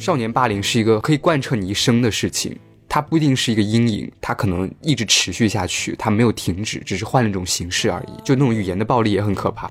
少年霸凌是一个可以贯彻你一生的事情，它不一定是一个阴影，它可能一直持续下去，它没有停止，只是换了一种形式而已。就那种语言的暴力也很可怕。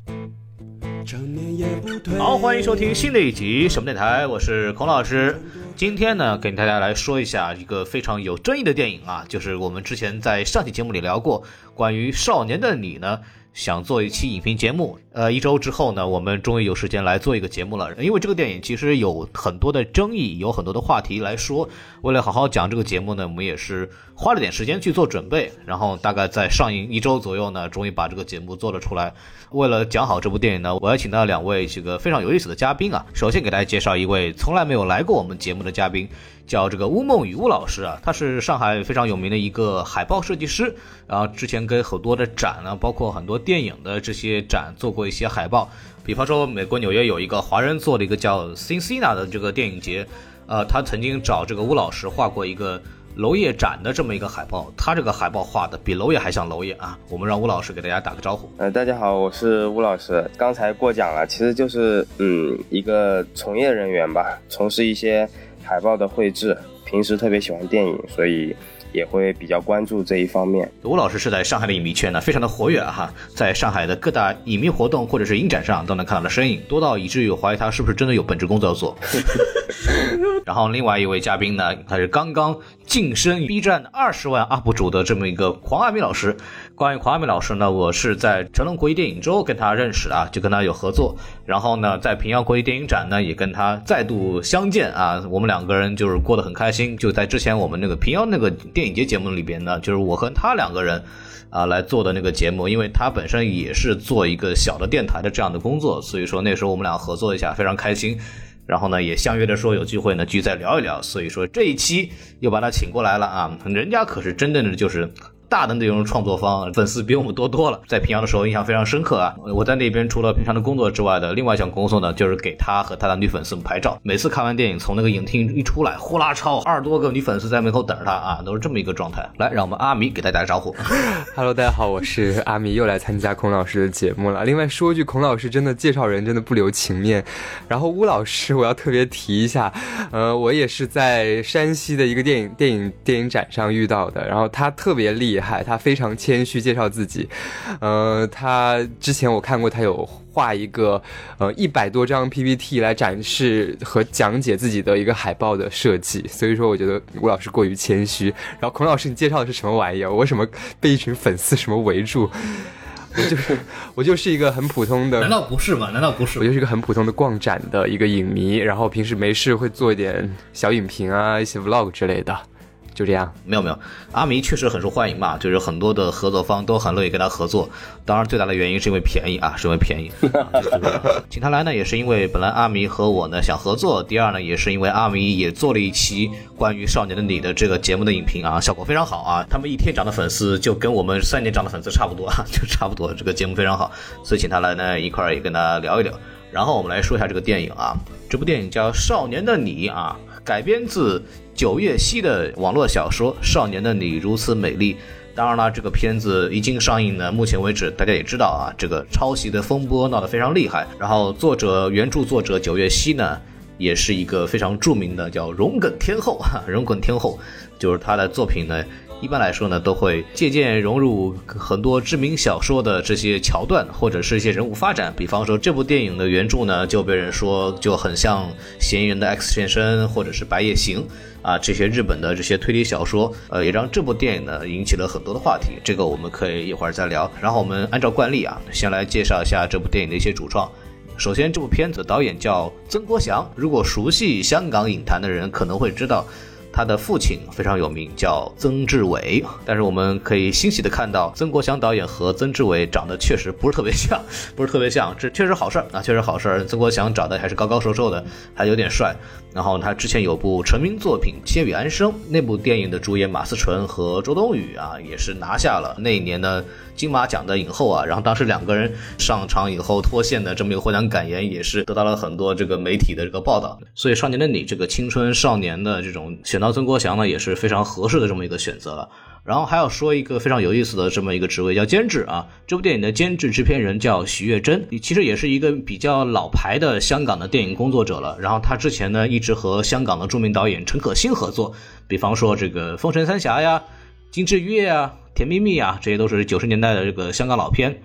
好，欢迎收听新的一集什么电台，我是孔老师。今天呢，给大家来说一下一个非常有争议的电影啊，就是我们之前在上期节目里聊过关于《少年的你》呢。想做一期影评节目，呃，一周之后呢，我们终于有时间来做一个节目了。因为这个电影其实有很多的争议，有很多的话题来说。为了好好讲这个节目呢，我们也是花了点时间去做准备。然后大概在上映一周左右呢，终于把这个节目做了出来。为了讲好这部电影呢，我要请到两位这个非常有意思的嘉宾啊。首先给大家介绍一位从来没有来过我们节目的嘉宾。叫这个乌梦雨乌老师啊，他是上海非常有名的一个海报设计师，然后之前跟很多的展呢，包括很多电影的这些展做过一些海报，比方说美国纽约有一个华人做的一个叫 Cincina 的这个电影节，呃，他曾经找这个吴老师画过一个娄烨展的这么一个海报，他这个海报画的比娄烨还像娄烨啊，我们让吴老师给大家打个招呼。呃，大家好，我是吴老师，刚才过奖了，其实就是嗯一个从业人员吧，从事一些。海报的绘制，平时特别喜欢电影，所以也会比较关注这一方面。吴老师是在上海的影迷圈呢，非常的活跃哈，在上海的各大影迷活动或者是影展上都能看到的身影，多到以至于怀疑他是不是真的有本职工作要做。然后另外一位嘉宾呢，他是刚刚晋升 B 站二十万 UP 主的这么一个黄阿咪老师。关于狂阿米老师呢，我是在成龙国际电影周跟他认识的，就跟他有合作。然后呢，在平遥国际电影展呢，也跟他再度相见啊。我们两个人就是过得很开心。就在之前我们那个平遥那个电影节节目里边呢，就是我和他两个人啊来做的那个节目，因为他本身也是做一个小的电台的这样的工作，所以说那时候我们俩合作一下非常开心。然后呢，也相约着说有机会呢，继续再聊一聊。所以说这一期又把他请过来了啊，人家可是真正的就是。大的内容创作方粉丝比我们多多了，在平遥的时候印象非常深刻啊！我在那边除了平常的工作之外的另外一项工作呢，就是给他和他的女粉丝们拍照。每次看完电影从那个影厅一出来，呼啦超二十多个女粉丝在门口等着他啊，都是这么一个状态。来，让我们阿米给大家打个招呼。Hello，大家好，我是阿米，又来参加孔老师的节目了。另外说句，孔老师真的介绍人真的不留情面。然后乌老师，我要特别提一下，呃，我也是在山西的一个电影电影电影展上遇到的，然后他特别厉害，他非常谦虚介绍自己，呃，他之前我看过他有画一个呃一百多张 PPT 来展示和讲解自己的一个海报的设计，所以说我觉得吴老师过于谦虚。然后孔老师，你介绍的是什么玩意儿？我什么被一群粉丝什么围住？我就是我就是一个很普通的，难道不是吗？难道不是？我就是一个很普通的逛展的一个影迷，然后平时没事会做一点小影评啊，一些 Vlog 之类的。就这样，没有没有，阿弥确实很受欢迎嘛，就是很多的合作方都很乐意跟他合作。当然，最大的原因是因为便宜啊，是因为便宜。请他来呢，也是因为本来阿弥和我呢想合作。第二呢，也是因为阿弥也做了一期关于《少年的你》的这个节目的影评啊，效果非常好啊。他们一天涨的粉丝就跟我们三年涨的粉丝差不多啊，就差不多。这个节目非常好，所以请他来呢一块儿也跟他聊一聊。然后我们来说一下这个电影啊，这部电影叫《少年的你》啊，改编自。九月溪的网络小说《少年的你如此美丽》，当然了，这个片子一经上映呢，目前为止大家也知道啊，这个抄袭的风波闹得非常厉害。然后作者原著作者九月溪呢，也是一个非常著名的叫“荣梗天后”哈，“荣梗天后”就是他的作品呢。一般来说呢，都会借鉴融入很多知名小说的这些桥段，或者是一些人物发展。比方说，这部电影的原著呢，就被人说就很像《嫌疑人的 X 现身》或者是《白夜行》啊这些日本的这些推理小说，呃，也让这部电影呢引起了很多的话题。这个我们可以一会儿再聊。然后我们按照惯例啊，先来介绍一下这部电影的一些主创。首先，这部片子导演叫曾国祥，如果熟悉香港影坛的人可能会知道。他的父亲非常有名，叫曾志伟。但是我们可以欣喜的看到，曾国祥导演和曾志伟长得确实不是特别像，不是特别像，这确实好事儿啊，确实好事儿。曾国祥长得还是高高瘦瘦的，还有点帅。然后他之前有部成名作品《千与安生》，那部电影的主演马思纯和周冬雨啊，也是拿下了那一年的金马奖的影后啊。然后当时两个人上场以后脱线的这么一个获奖感言，也是得到了很多这个媒体的这个报道。所以《少年的你》这个青春少年的这种选到曾国祥呢，也是非常合适的这么一个选择了。然后还要说一个非常有意思的这么一个职位，叫监制啊。这部电影的监制制片人叫徐月珍，其实也是一个比较老牌的香港的电影工作者了。然后他之前呢一直和香港的著名导演陈可辛合作，比方说这个《封神三侠》呀、《金枝玉叶》啊、《甜蜜蜜》啊，这些都是九十年代的这个香港老片。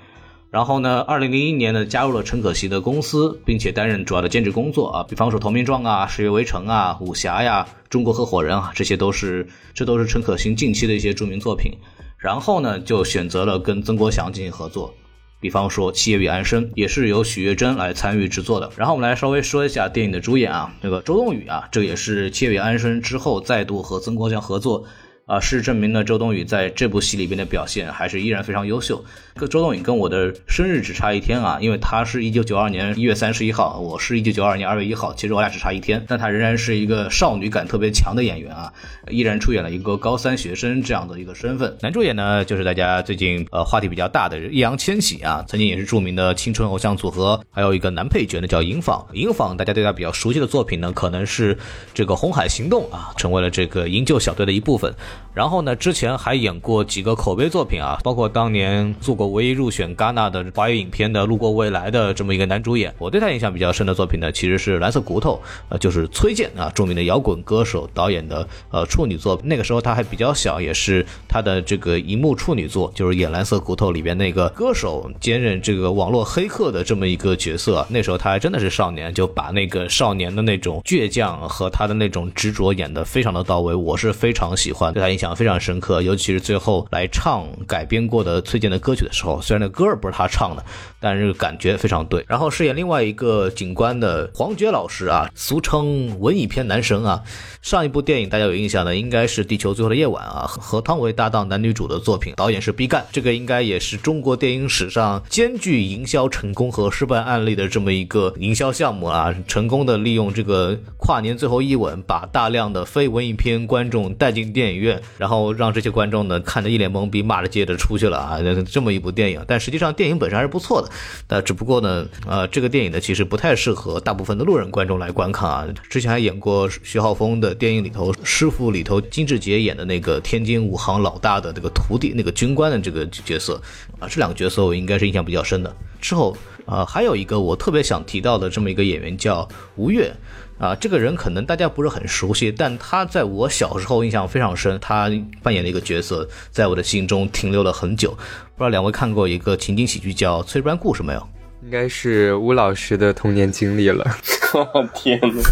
然后呢，二零零一年呢，加入了陈可辛的公司，并且担任主要的兼职工作啊，比方说《投名状》啊、《十月围城》啊、武侠呀、中国合伙人啊，这些都是这都是陈可辛近期的一些著名作品。然后呢，就选择了跟曾国祥进行合作，比方说《七夜与安生》也是由许月珍来参与制作的。然后我们来稍微说一下电影的主演啊，这个周冬雨啊，这也是《七夜与安生》之后再度和曾国祥合作。啊，事实证明呢，周冬雨在这部戏里边的表现还是依然非常优秀。跟周冬雨跟我的生日只差一天啊，因为她是一九九二年一月三十一号，我是一九九二年二月一号，其实我俩只差一天。但她仍然是一个少女感特别强的演员啊，依然出演了一个高三学生这样的一个身份。男主演呢，就是大家最近呃话题比较大的易烊千玺啊，曾经也是著名的青春偶像组合。还有一个男配角呢，叫尹昉。尹昉大家对他比较熟悉的作品呢，可能是这个《红海行动》啊，成为了这个营救小队的一部分。然后呢，之前还演过几个口碑作品啊，包括当年做过唯一入选戛纳的华语影片的《路过未来》的这么一个男主演。我对他印象比较深的作品呢，其实是《蓝色骨头》，呃，就是崔健啊，著名的摇滚歌手导演的呃处女作。那个时候他还比较小，也是他的这个荧幕处女作，就是演《蓝色骨头》里边那个歌手兼任这个网络黑客的这么一个角色。那时候他还真的是少年，就把那个少年的那种倔强和他的那种执着演得非常的到位，我是非常喜欢，对他印象。非常深刻，尤其是最后来唱改编过的崔健的歌曲的时候，虽然那歌儿不是他唱的，但是感觉非常对。然后饰演另外一个警官的黄觉老师啊，俗称文艺片男神啊。上一部电影大家有印象的，应该是《地球最后的夜晚》啊，和汤唯搭档男女主的作品，导演是毕赣。这个应该也是中国电影史上兼具营销成功和失败案例的这么一个营销项目啊，成功的利用这个跨年最后一吻，把大量的非文艺片观众带进电影院。然后让这些观众呢看得一脸懵逼，骂着街着出去了啊！这么一部电影，但实际上电影本身还是不错的。但只不过呢，呃，这个电影呢其实不太适合大部分的路人观众来观看啊。之前还演过徐浩峰的电影里头，师傅里头金志杰演的那个天津武行老大的那个徒弟，那个军官的这个角色啊，这两个角色我应该是印象比较深的。之后啊，还有一个我特别想提到的这么一个演员叫吴越。啊，这个人可能大家不是很熟悉，但他在我小时候印象非常深。他扮演的一个角色，在我的心中停留了很久。不知道两位看过一个情景喜剧叫《炊事班故事》没有？应该是吴老师的童年经历了。我天哪！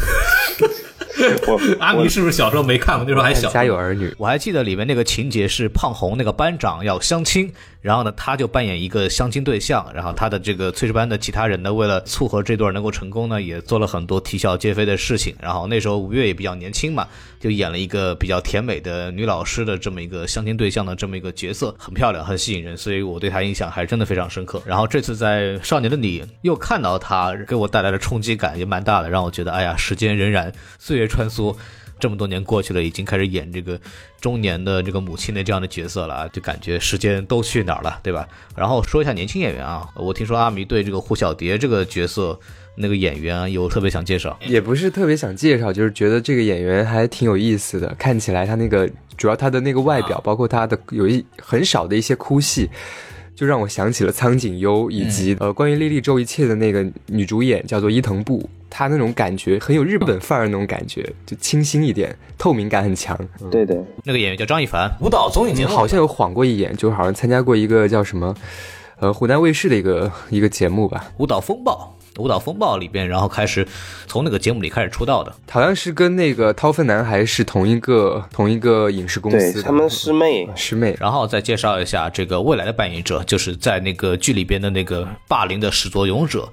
我 阿明是不是小时候没看过？那时候还小。家有儿女，我还记得里面那个情节是胖红那个班长要相亲。然后呢，他就扮演一个相亲对象，然后他的这个炊事班的其他人呢，为了撮合这对能够成功呢，也做了很多啼笑皆非的事情。然后那时候吴越也比较年轻嘛，就演了一个比较甜美的女老师的这么一个相亲对象的这么一个角色，很漂亮，很吸引人，所以我对她印象还真的非常深刻。然后这次在《少年的你》又看到她，给我带来的冲击感也蛮大的，让我觉得，哎呀，时间荏苒，岁月穿梭。这么多年过去了，已经开始演这个中年的这个母亲的这样的角色了啊，就感觉时间都去哪儿了，对吧？然后说一下年轻演员啊，我听说阿米对这个胡小蝶这个角色那个演员有特别想介绍，也不是特别想介绍，就是觉得这个演员还挺有意思的，看起来他那个主要他的那个外表，包括他的有一很少的一些哭戏。就让我想起了苍井优，以及呃，关于《莉莉周一切》的那个女主演叫做伊藤步，她那种感觉很有日本范儿那种感觉，就清新一点，透明感很强。对对，那个演员叫张一凡，舞蹈综艺节目好像有晃过一眼，就好像参加过一个叫什么，呃，湖南卫视的一个一个节目吧，《舞蹈风暴》。舞蹈风暴里边，然后开始从那个节目里开始出道的，好像是跟那个掏粪男孩是同一个同一个影视公司，他们师妹师妹。然后再介绍一下这个未来的扮演者，就是在那个剧里边的那个霸凌的始作俑者，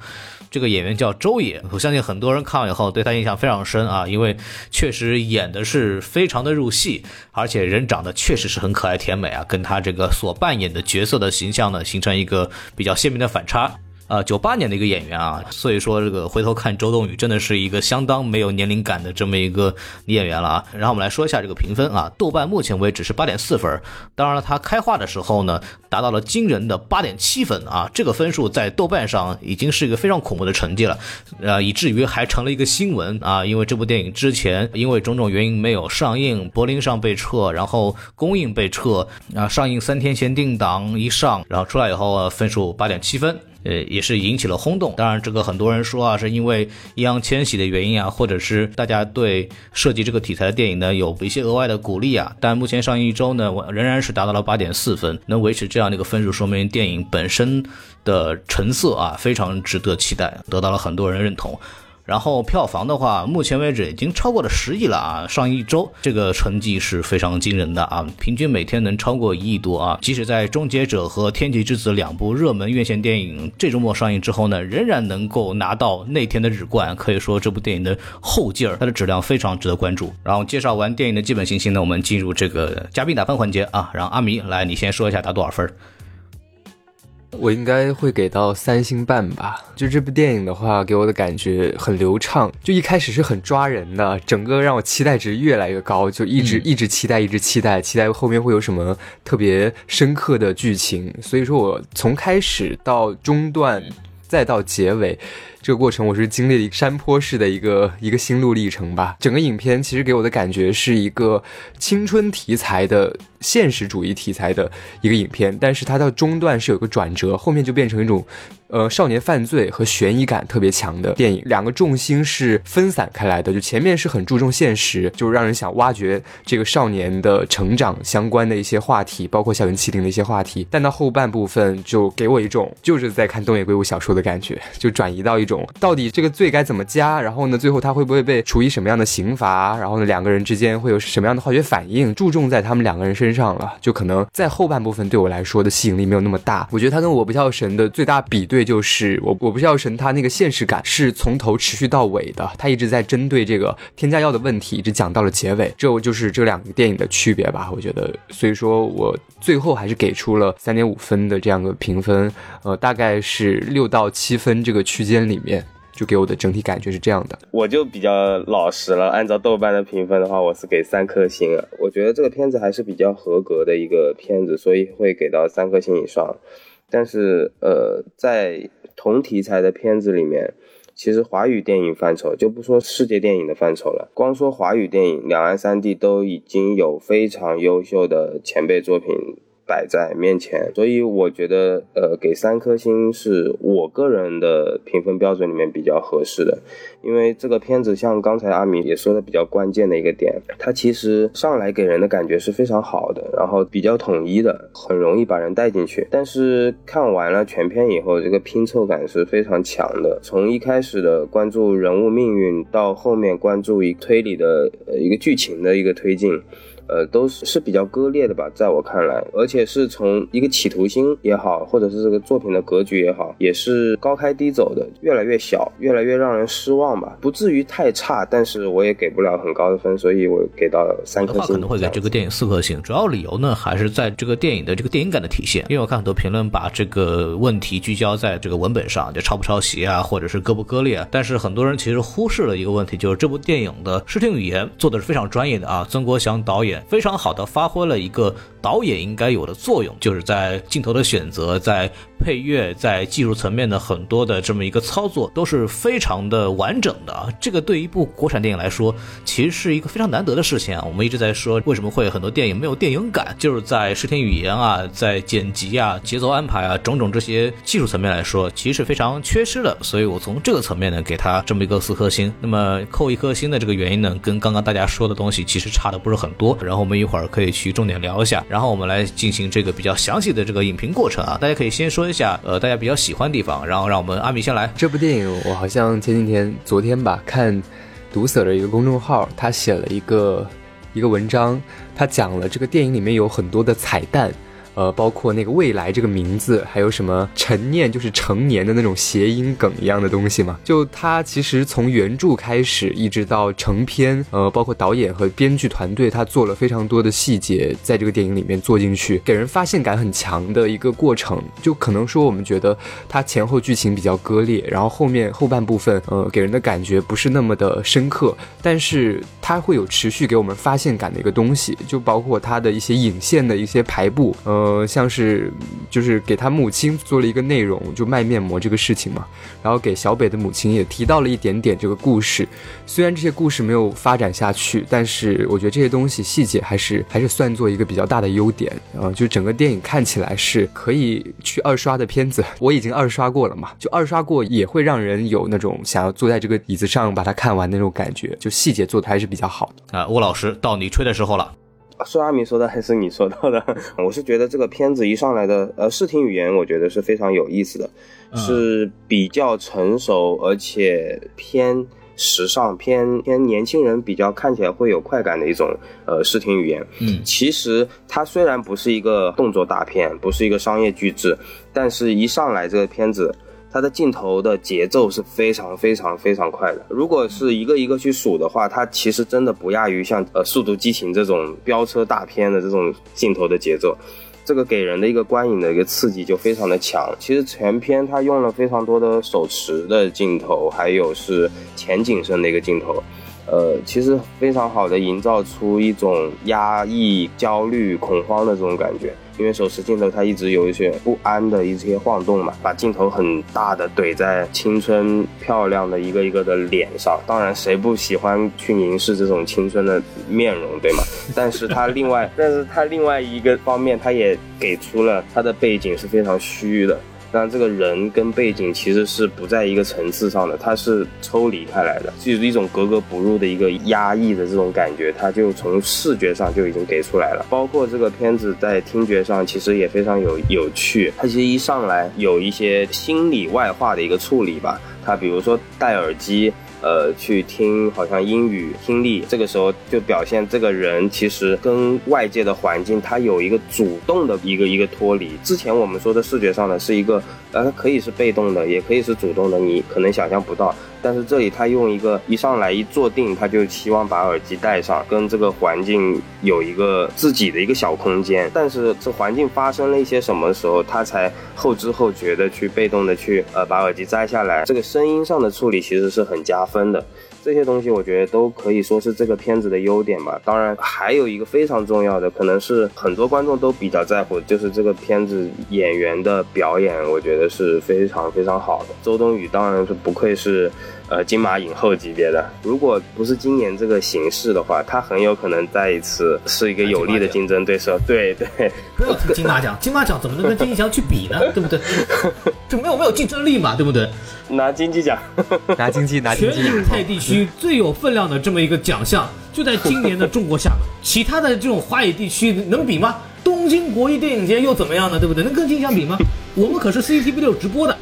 这个演员叫周也。我相信很多人看完以后对他印象非常深啊，因为确实演的是非常的入戏，而且人长得确实是很可爱甜美啊，跟他这个所扮演的角色的形象呢形成一个比较鲜明的反差。啊，九八年的一个演员啊，所以说这个回头看周冬雨真的是一个相当没有年龄感的这么一个女演员了啊。然后我们来说一下这个评分啊，豆瓣目前为止是八点四分，当然了，它开画的时候呢，达到了惊人的八点七分啊，这个分数在豆瓣上已经是一个非常恐怖的成绩了，呃，以至于还成了一个新闻啊，因为这部电影之前因为种种原因没有上映，柏林上被撤，然后公映被撤啊，上映三天前定档一上，然后出来以后分数八点七分。呃，也是引起了轰动。当然，这个很多人说啊，是因为易烊千玺的原因啊，或者是大家对涉及这个题材的电影呢有一些额外的鼓励啊。但目前上映一周呢，仍然是达到了八点四分，能维持这样的一个分数，说明电影本身的成色啊非常值得期待，得到了很多人认同。然后票房的话，目前为止已经超过了十亿了啊！上映一周，这个成绩是非常惊人的啊！平均每天能超过一亿多啊！即使在《终结者》和《天气之子》两部热门院线电影这周末上映之后呢，仍然能够拿到那天的日冠，可以说这部电影的后劲儿，它的质量非常值得关注。然后介绍完电影的基本信息呢，我们进入这个嘉宾打分环节啊！让阿弥来，你先说一下打多少分？我应该会给到三星半吧。就这部电影的话，给我的感觉很流畅，就一开始是很抓人的，整个让我期待值越来越高，就一直一直期待，一直期待，期待后面会有什么特别深刻的剧情。所以说我从开始到中段，再到结尾。这个过程我是经历了一个山坡式的一个一个心路历程吧。整个影片其实给我的感觉是一个青春题材的现实主义题材的一个影片，但是它到中段是有个转折，后面就变成一种呃少年犯罪和悬疑感特别强的电影。两个重心是分散开来的，就前面是很注重现实，就是让人想挖掘这个少年的成长相关的一些话题，包括校园欺凌的一些话题。但到后半部分就给我一种就是在看东野圭吾小说的感觉，就转移到一。种到底这个罪该怎么加？然后呢，最后他会不会被处以什么样的刑罚？然后呢，两个人之间会有什么样的化学反应？注重在他们两个人身身上了，就可能在后半部分对我来说的吸引力没有那么大。我觉得他跟我不孝神的最大比对就是我我不孝神，他那个现实感是从头持续到尾的，他一直在针对这个添加药的问题，一直讲到了结尾。这就是这两个电影的区别吧？我觉得，所以说我最后还是给出了三点五分的这样的评分，呃，大概是六到七分这个区间。里面就给我的整体感觉是这样的，我就比较老实了。按照豆瓣的评分的话，我是给三颗星啊。我觉得这个片子还是比较合格的一个片子，所以会给到三颗星以上。但是，呃，在同题材的片子里面，其实华语电影范畴就不说世界电影的范畴了，光说华语电影，两岸三地都已经有非常优秀的前辈作品。摆在面前，所以我觉得，呃，给三颗星是我个人的评分标准里面比较合适的。因为这个片子像刚才阿米也说的比较关键的一个点，它其实上来给人的感觉是非常好的，然后比较统一的，很容易把人带进去。但是看完了全片以后，这个拼凑感是非常强的。从一开始的关注人物命运，到后面关注一推理的呃一个剧情的一个推进。呃，都是是比较割裂的吧，在我看来，而且是从一个企图心也好，或者是这个作品的格局也好，也是高开低走的，越来越小，越来越让人失望吧，不至于太差，但是我也给不了很高的分，所以我给到了三颗星。可能会给这个电影四颗星，主要理由呢还是在这个电影的这个电影感的体现，因为我看很多评论把这个问题聚焦在这个文本上，就抄不抄袭啊，或者是割不割裂啊，但是很多人其实忽视了一个问题，就是这部电影的视听语言做的是非常专业的啊，曾国祥导演。非常好的发挥了一个导演应该有的作用，就是在镜头的选择，在配乐，在技术层面的很多的这么一个操作都是非常的完整的啊。这个对一部国产电影来说，其实是一个非常难得的事情啊。我们一直在说为什么会很多电影没有电影感，就是在视听语言啊，在剪辑啊、节奏安排啊种种这些技术层面来说，其实是非常缺失的。所以我从这个层面呢，给他这么一个四颗星。那么扣一颗星的这个原因呢，跟刚刚大家说的东西其实差的不是很多。然后我们一会儿可以去重点聊一下，然后我们来进行这个比较详细的这个影评过程啊。大家可以先说这下，呃，大家比较喜欢的地方，然后让我们阿米先来。这部电影我好像前几天、昨天吧，看毒舌的一个公众号，他写了一个一个文章，他讲了这个电影里面有很多的彩蛋。呃，包括那个未来这个名字，还有什么陈念就是成年的那种谐音梗一样的东西嘛。就他其实从原著开始一直到成片，呃，包括导演和编剧团队，他做了非常多的细节在这个电影里面做进去，给人发现感很强的一个过程。就可能说我们觉得它前后剧情比较割裂，然后后面后半部分，呃，给人的感觉不是那么的深刻，但是它会有持续给我们发现感的一个东西，就包括它的一些引线的一些排布，呃，呃像是就是给他母亲做了一个内容，就卖面膜这个事情嘛，然后给小北的母亲也提到了一点点这个故事，虽然这些故事没有发展下去，但是我觉得这些东西细节还是还是算作一个比较大的优点啊，就整个电影看起来是可以去二刷的片子，我已经二刷过了嘛，就二刷过也会让人有那种想要坐在这个椅子上把它看完那种感觉，就细节做的还是比较好的啊。吴老师，到你吹的时候了。是阿米说的还是你说到的？我是觉得这个片子一上来的呃视听语言，我觉得是非常有意思的，是比较成熟而且偏时尚、偏偏年轻人比较看起来会有快感的一种呃视听语言。嗯，其实它虽然不是一个动作大片，不是一个商业巨制，但是一上来这个片子。它的镜头的节奏是非常非常非常快的。如果是一个一个去数的话，它其实真的不亚于像呃《速度激情》这种飙车大片的这种镜头的节奏。这个给人的一个观影的一个刺激就非常的强。其实全片它用了非常多的手持的镜头，还有是前景深的一个镜头，呃，其实非常好的营造出一种压抑、焦虑、恐慌的这种感觉。因为手持镜头它一直有一些不安的一些晃动嘛，把镜头很大的怼在青春漂亮的一个一个的脸上。当然，谁不喜欢去凝视这种青春的面容，对吗？但是它另外，但是它另外一个方面，它也给出了它的背景是非常虚的。但这个人跟背景其实是不在一个层次上的，它是抽离开来的，就是一种格格不入的一个压抑的这种感觉，它就从视觉上就已经给出来了。包括这个片子在听觉上其实也非常有有趣，它其实一上来有一些心理外化的一个处理吧，它比如说戴耳机。呃，去听好像英语听力，这个时候就表现这个人其实跟外界的环境，他有一个主动的一个一个脱离。之前我们说的视觉上呢，是一个，呃，它可以是被动的，也可以是主动的，你可能想象不到。但是这里他用一个一上来一坐定，他就希望把耳机戴上，跟这个环境有一个自己的一个小空间。但是这环境发生了一些什么时候，他才后知后觉的去被动的去呃把耳机摘下来。这个声音上的处理其实是很加分的。这些东西我觉得都可以说是这个片子的优点吧。当然，还有一个非常重要的，可能是很多观众都比较在乎，就是这个片子演员的表演，我觉得是非常非常好的。周冬雨当然是不愧是，呃，金马影后级别的。如果不是今年这个形势的话，他很有可能再一次是一个有力的竞争对手。对对，不要提金马奖，金马奖怎么能跟金鸡奖去比呢？对不对？就没有没有竞争力嘛，对不对？拿金鸡奖，拿金鸡，拿金鸡。全亚太地区最有分量的这么一个奖项，就在今年的中国厦门。其他的这种华语地区能比吗？东京国际电影节又怎么样呢？对不对？能跟金相比吗？我们可是 CCTV 六直播的。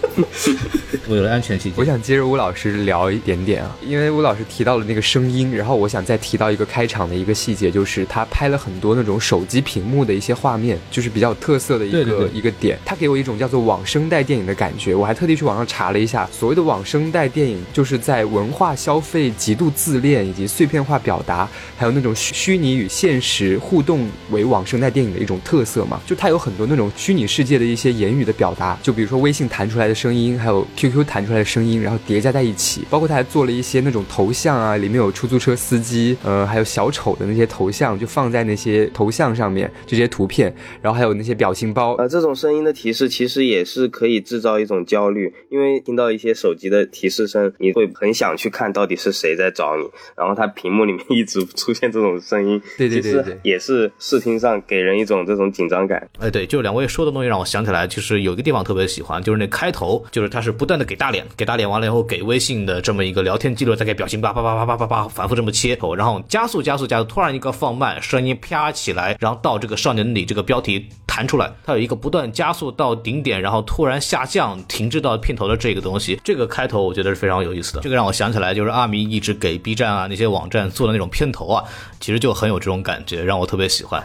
为了安全起见，我想接着吴老师聊一点点啊，因为吴老师提到了那个声音，然后我想再提到一个开场的一个细节，就是他拍了很多那种手机屏幕的一些画面，就是比较有特色的一个一个点。他给我一种叫做网声带电影的感觉。我还特地去网上查了一下，所谓的网声带电影，就是在文化消费极度自恋以及碎片化表达，还有那种虚拟与现实互动为网声带电影的一种特色嘛。就它有很多那种虚拟世界的一些言语的表达，就比如说微信弹出来的声音，还有 QQ。弹出来的声音，然后叠加在一起，包括他还做了一些那种头像啊，里面有出租车司机，呃，还有小丑的那些头像，就放在那些头像上面，这些图片，然后还有那些表情包，呃，这种声音的提示其实也是可以制造一种焦虑，因为听到一些手机的提示声，你会很想去看到底是谁在找你，然后它屏幕里面一直出现这种声音，对对对对，也是视听上给人一种这种紧张感。哎，对，就两位说的东西让我想起来，其实有一个地方特别喜欢，就是那开头，就是他是不断的给大脸，给大脸完了以后，给微信的这么一个聊天记录，再给表情叭叭叭叭叭叭叭反复这么切头，然后加速加速加速，突然一个放慢，声音啪起来，然后到这个少年里这个标题弹出来，它有一个不断加速到顶点，然后突然下降，停滞到片头的这个东西，这个开头我觉得是非常有意思的。这个让我想起来，就是阿米一直给 B 站啊那些网站做的那种片头啊，其实就很有这种感觉，让我特别喜欢。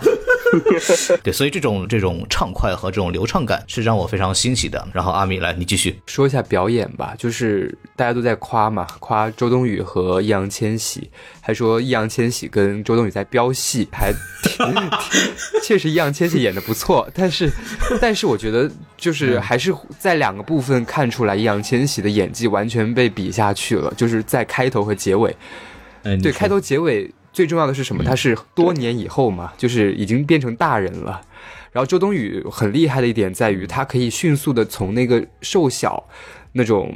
对，所以这种这种畅快和这种流畅感是让我非常欣喜的。然后阿米来，你继续说一下表演吧，就是大家都在夸嘛，夸周冬雨和易烊千玺，还说易烊千玺跟周冬雨在飙戏，还 确实易烊千玺演的不错，但是 但是我觉得就是还是在两个部分看出来易烊千玺的演技完全被比下去了，就是在开头和结尾，对，开头结尾。最重要的是什么？他是多年以后嘛，就是已经变成大人了。然后周冬雨很厉害的一点在于，她可以迅速的从那个瘦小、那种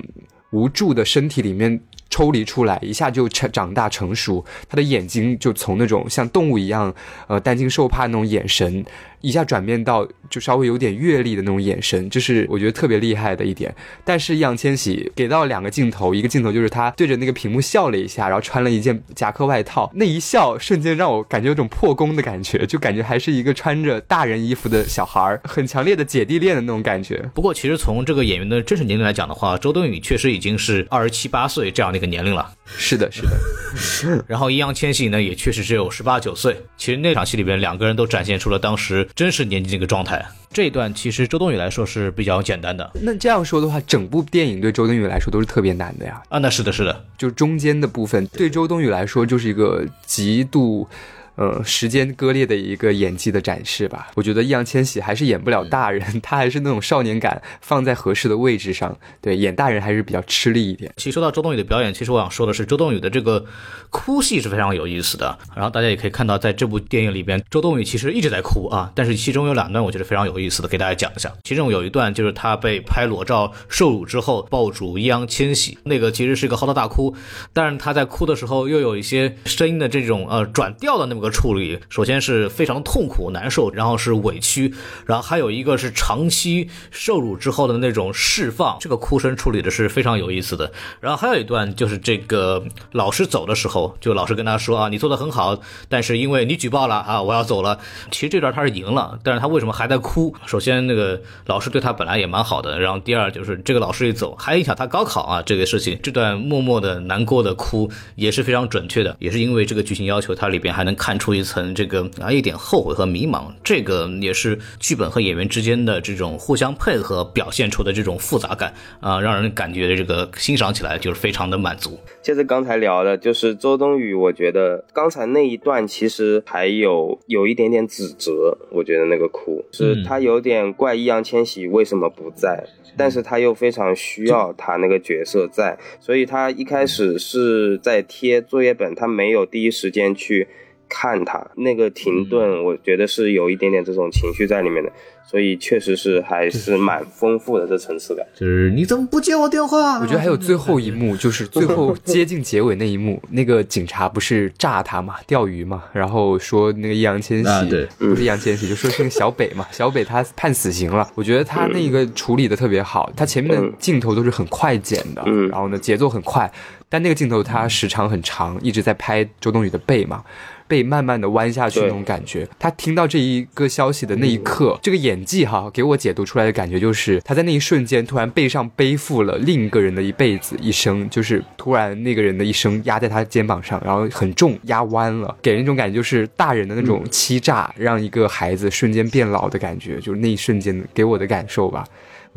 无助的身体里面抽离出来，一下就成长大成熟。她的眼睛就从那种像动物一样，呃，担惊受怕那种眼神。一下转变到就稍微有点阅历的那种眼神，这是我觉得特别厉害的一点。但是易烊千玺给到两个镜头，一个镜头就是他对着那个屏幕笑了一下，然后穿了一件夹克外套，那一笑瞬间让我感觉有种破功的感觉，就感觉还是一个穿着大人衣服的小孩儿，很强烈的姐弟恋的那种感觉。不过其实从这个演员的真实年龄来讲的话，周冬雨确实已经是二十七八岁这样的一个年龄了。是的，是的。然后易烊千玺呢，也确实只有十八九岁。其实那场戏里边，两个人都展现出了当时。真实年纪这个状态，这一段其实周冬雨来说是比较简单的。那这样说的话，整部电影对周冬雨来说都是特别难的呀。啊，那是的，是的，就中间的部分对周冬雨来说就是一个极度。呃，时间割裂的一个演技的展示吧。我觉得易烊千玺还是演不了大人，他还是那种少年感放在合适的位置上。对，演大人还是比较吃力一点。其实说到周冬雨的表演，其实我想说的是，周冬雨的这个哭戏是非常有意思的。然后大家也可以看到，在这部电影里边，周冬雨其实一直在哭啊。但是其中有两段我觉得非常有意思的，给大家讲一下。其中有一段就是她被拍裸照受辱之后，抱住易烊千玺，那个其实是一个嚎啕大哭，但是她在哭的时候又有一些声音的这种呃转调的那么处理首先是非常痛苦难受，然后是委屈，然后还有一个是长期受辱之后的那种释放。这个哭声处理的是非常有意思的。然后还有一段就是这个老师走的时候，就老师跟他说啊，你做的很好，但是因为你举报了啊，我要走了。其实这段他是赢了，但是他为什么还在哭？首先那个老师对他本来也蛮好的，然后第二就是这个老师一走，还影响他高考啊这个事情。这段默默的难过的哭也是非常准确的，也是因为这个剧情要求，它里边还能看。出一层这个啊一点后悔和迷茫，这个也是剧本和演员之间的这种互相配合表现出的这种复杂感啊，让人感觉这个欣赏起来就是非常的满足。接着刚才聊的就是周冬雨，我觉得刚才那一段其实还有有一点点指责，我觉得那个哭是他有点怪易烊千玺为什么不在，但是他又非常需要他那个角色在，所以他一开始是在贴作业本，他没有第一时间去。看他那个停顿，我觉得是有一点点这种情绪在里面的，所以确实是还是蛮丰富的这层次感。就是你怎么不接我电话？我觉得还有最后一幕，就是最后 接近结尾那一幕，那个警察不是炸他嘛，钓鱼嘛，然后说那个易烊千玺，对，不是易烊千玺，就说是那个小北嘛，小北他判死刑了。我觉得他那个处理的特别好，他前面的镜头都是很快剪的，然后呢节奏很快，但那个镜头他时长很长，一直在拍周冬雨的背嘛。被慢慢的弯下去那种感觉，他听到这一个消息的那一刻，这个演技哈，给我解读出来的感觉就是他在那一瞬间突然背上背负了另一个人的一辈子一生，就是突然那个人的一生压在他肩膀上，然后很重压弯了，给人一种感觉就是大人的那种欺诈，让一个孩子瞬间变老的感觉，就是那一瞬间给我的感受吧。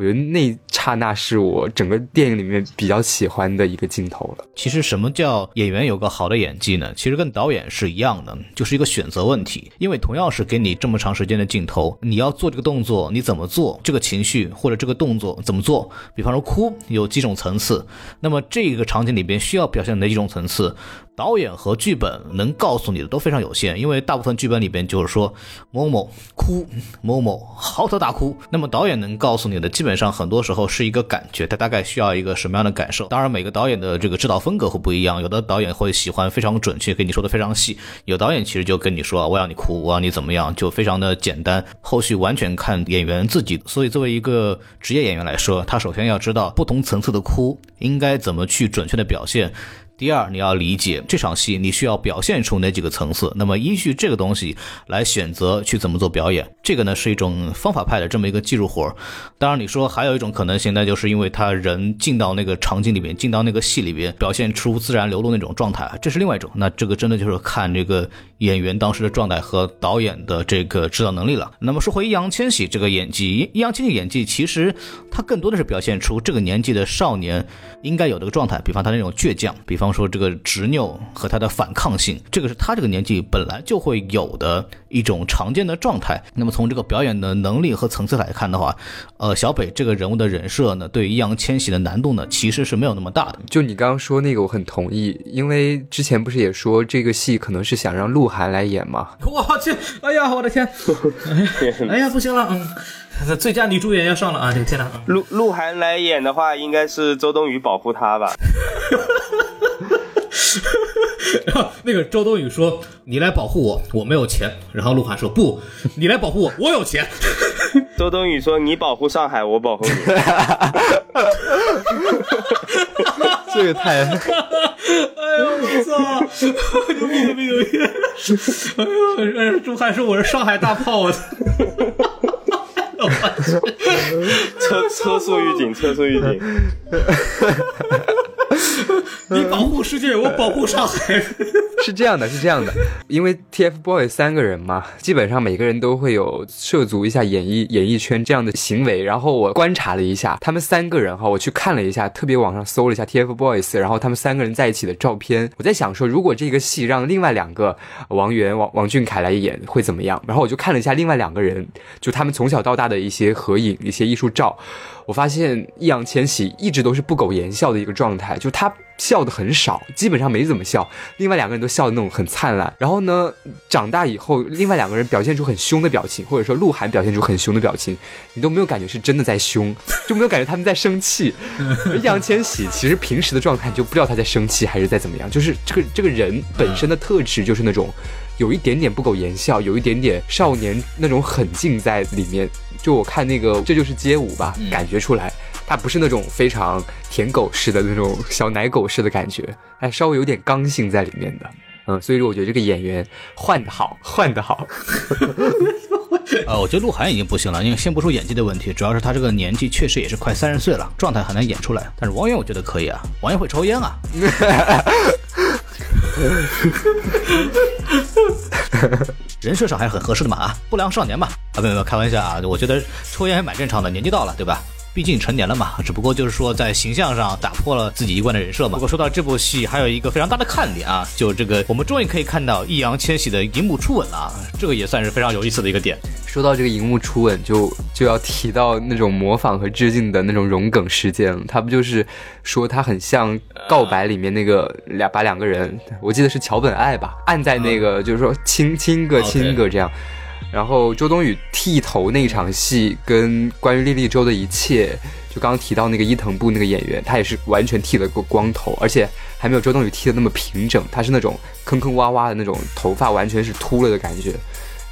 我觉得那刹那是我整个电影里面比较喜欢的一个镜头了。其实什么叫演员有个好的演技呢？其实跟导演是一样的，就是一个选择问题。因为同样是给你这么长时间的镜头，你要做这个动作，你怎么做？这个情绪或者这个动作怎么做？比方说哭，有几种层次。那么这个场景里边需要表现哪几种层次？导演和剧本能告诉你的都非常有限，因为大部分剧本里边就是说某某哭，某某嚎啕大哭。那么导演能告诉你的，基本上很多时候是一个感觉，他大概需要一个什么样的感受。当然，每个导演的这个指导风格会不一样，有的导演会喜欢非常准确，跟你说的非常细；有导演其实就跟你说，我要你哭，我要你怎么样，就非常的简单。后续完全看演员自己。所以作为一个职业演员来说，他首先要知道不同层次的哭应该怎么去准确的表现。第二，你要理解这场戏你需要表现出哪几个层次，那么依据这个东西来选择去怎么做表演，这个呢是一种方法派的这么一个技术活儿。当然，你说还有一种可能性，那就是因为他人进到那个场景里面，进到那个戏里边，表现出自然流露那种状态，这是另外一种。那这个真的就是看这个演员当时的状态和导演的这个指导能力了。那么说回易烊千玺这个演技，易烊千玺演技其实他更多的是表现出这个年纪的少年应该有的个状态，比方他那种倔强，比方。说这个执拗和他的反抗性，这个是他这个年纪本来就会有的一种常见的状态。那么从这个表演的能力和层次来看的话，呃，小北这个人物的人设呢，对易烊千玺的难度呢，其实是没有那么大的。就你刚刚说那个，我很同意，因为之前不是也说这个戏可能是想让鹿晗来演吗？我去，哎呀，我的天，哎呀，不行了，嗯，最佳女主演要上了啊！这个天哪，鹿鹿晗来演的话，应该是周冬雨保护他吧。然后那个周冬雨说：“你来保护我，我没有钱。”然后鹿晗说：“不，你来保护我，我有钱。”周冬雨说：“你保护上海，我保护你。”这个太……哎呦我操！牛逼牛逼牛逼！哎呦，鹿晗说我是上海大炮啊！车车速预警，车速预警。你保护世界，我保护上海。是这样的，是这样的，因为 TFBOYS 三个人嘛，基本上每个人都会有涉足一下演艺演艺圈这样的行为。然后我观察了一下他们三个人哈，我去看了一下，特别网上搜了一下 TFBOYS，然后他们三个人在一起的照片。我在想说，如果这个戏让另外两个王源、王王俊凯来演会怎么样？然后我就看了一下另外两个人，就他们从小到大的一些合影、一些艺术照。我发现易烊千玺一直都是不苟言笑的一个状态，就他笑的很少，基本上没怎么笑。另外两个人都笑的那种很灿烂。然后呢，长大以后，另外两个人表现出很凶的表情，或者说鹿晗表现出很凶的表情，你都没有感觉是真的在凶，就没有感觉他们在生气。易烊千玺其实平时的状态就不知道他在生气还是在怎么样，就是这个这个人本身的特质就是那种有一点点不苟言笑，有一点点少年那种狠劲在里面。就我看那个，这就是街舞吧，感觉出来，他不是那种非常舔狗式的那种小奶狗式的感觉，还稍微有点刚性在里面的，嗯，所以说我觉得这个演员换的好，换的好。呃，我觉得鹿晗已经不行了，因为先不说演技的问题，主要是他这个年纪确实也是快三十岁了，状态很难演出来。但是王源我觉得可以啊，王源会抽烟啊。人设上还是很合适的嘛啊，不良少年嘛啊，没有没有开玩笑啊，我觉得抽烟还蛮正常的，年纪到了对吧？毕竟成年了嘛，只不过就是说在形象上打破了自己一贯的人设嘛。不过说到这部戏，还有一个非常大的看点啊，就这个我们终于可以看到易烊千玺的荧幕初吻了，这个也算是非常有意思的一个点。说到这个荧幕初吻，就就要提到那种模仿和致敬的那种融梗事件了。他不就是说他很像《告白》里面那个两把两个人，我记得是桥本爱吧，按在那个就是说亲亲个亲个这样。然后周冬雨剃头那场戏，跟关于莉莉周的一切，就刚刚提到那个伊藤步那个演员，他也是完全剃了个光头，而且还没有周冬雨剃的那么平整，他是那种坑坑洼洼的那种头发，完全是秃了的感觉。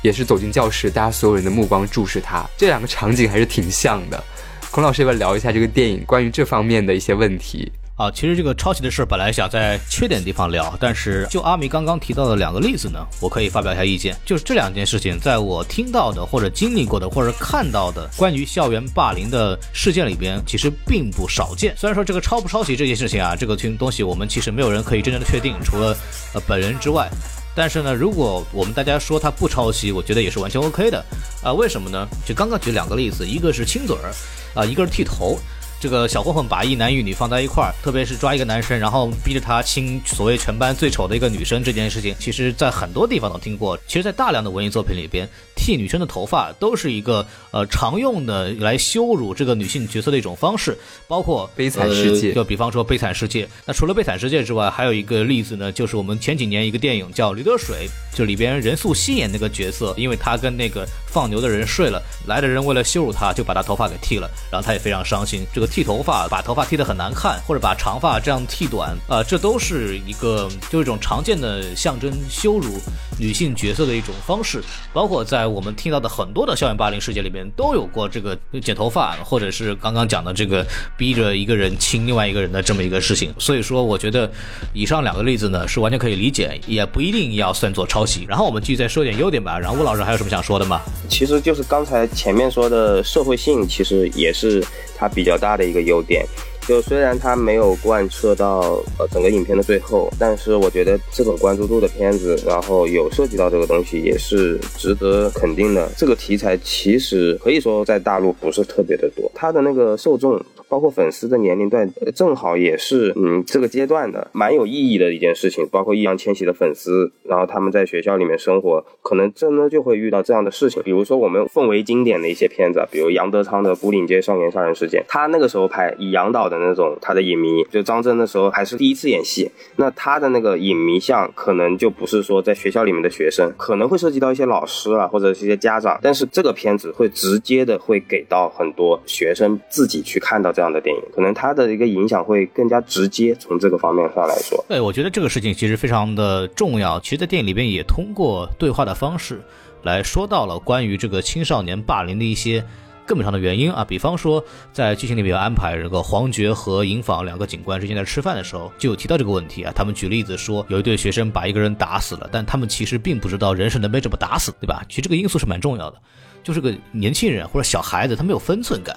也是走进教室，大家所有人的目光注视他，这两个场景还是挺像的。孔老师要不要聊一下这个电影关于这方面的一些问题？啊，其实这个抄袭的事本来想在缺点地方聊，但是就阿米刚刚提到的两个例子呢，我可以发表一下意见。就是这两件事情，在我听到的或者经历过的或者看到的关于校园霸凌的事件里边，其实并不少见。虽然说这个抄不抄袭这件事情啊，这个东西我们其实没有人可以真正的确定，除了呃本人之外。但是呢，如果我们大家说他不抄袭，我觉得也是完全 OK 的。啊，为什么呢？就刚刚举两个例子，一个是亲嘴儿，啊，一个是剃头。这个小混混把一男一女放在一块儿，特别是抓一个男生，然后逼着他亲所谓全班最丑的一个女生这件事情，其实在很多地方都听过。其实，在大量的文艺作品里边，剃女生的头发都是一个呃常用的来羞辱这个女性角色的一种方式，包括《悲惨世界》。就比方说《悲惨世界》，那除了《悲惨世界》之外，还有一个例子呢，就是我们前几年一个电影叫《驴得水》，就里边任素汐演那个角色，因为她跟那个放牛的人睡了，来的人为了羞辱她，就把她头发给剃了，然后她也非常伤心。这个。剃头发，把头发剃得很难看，或者把长发这样剃短，啊，这都是一个就是一种常见的象征羞辱女性角色的一种方式，包括在我们听到的很多的校园霸凌事件里面都有过这个剪头发，或者是刚刚讲的这个逼着一个人亲另外一个人的这么一个事情。所以说，我觉得以上两个例子呢是完全可以理解，也不一定要算作抄袭。然后我们继续再说点优点吧。然后吴老师还有什么想说的吗？其实就是刚才前面说的社会性，其实也是它比较大的一个优点。就虽然它没有贯彻到呃整个影片的最后，但是我觉得这种关注度的片子，然后有涉及到这个东西，也是值得肯定的。这个题材其实可以说在大陆不是特别的多，它的那个受众。包括粉丝的年龄段，正好也是嗯这个阶段的，蛮有意义的一件事情。包括易烊千玺的粉丝，然后他们在学校里面生活，可能真的就会遇到这样的事情。比如说我们奉为经典的一些片子，比如杨德昌的《牯岭街少年杀人事件》，他那个时候拍以杨导的那种他的影迷，就张震的时候还是第一次演戏，那他的那个影迷像可能就不是说在学校里面的学生，可能会涉及到一些老师啊或者是一些家长，但是这个片子会直接的会给到很多学生自己去看到。这样的电影，可能它的一个影响会更加直接。从这个方面上来说，对，我觉得这个事情其实非常的重要。其实，在电影里边也通过对话的方式来说到了关于这个青少年霸凌的一些根本上的原因啊。比方说，在剧情里面安排这个黄觉和尹昉两个警官之间在吃饭的时候，就有提到这个问题啊。他们举例子说，有一对学生把一个人打死了，但他们其实并不知道人是能被这么打死，对吧？其实这个因素是蛮重要的，就是个年轻人或者小孩子，他没有分寸感。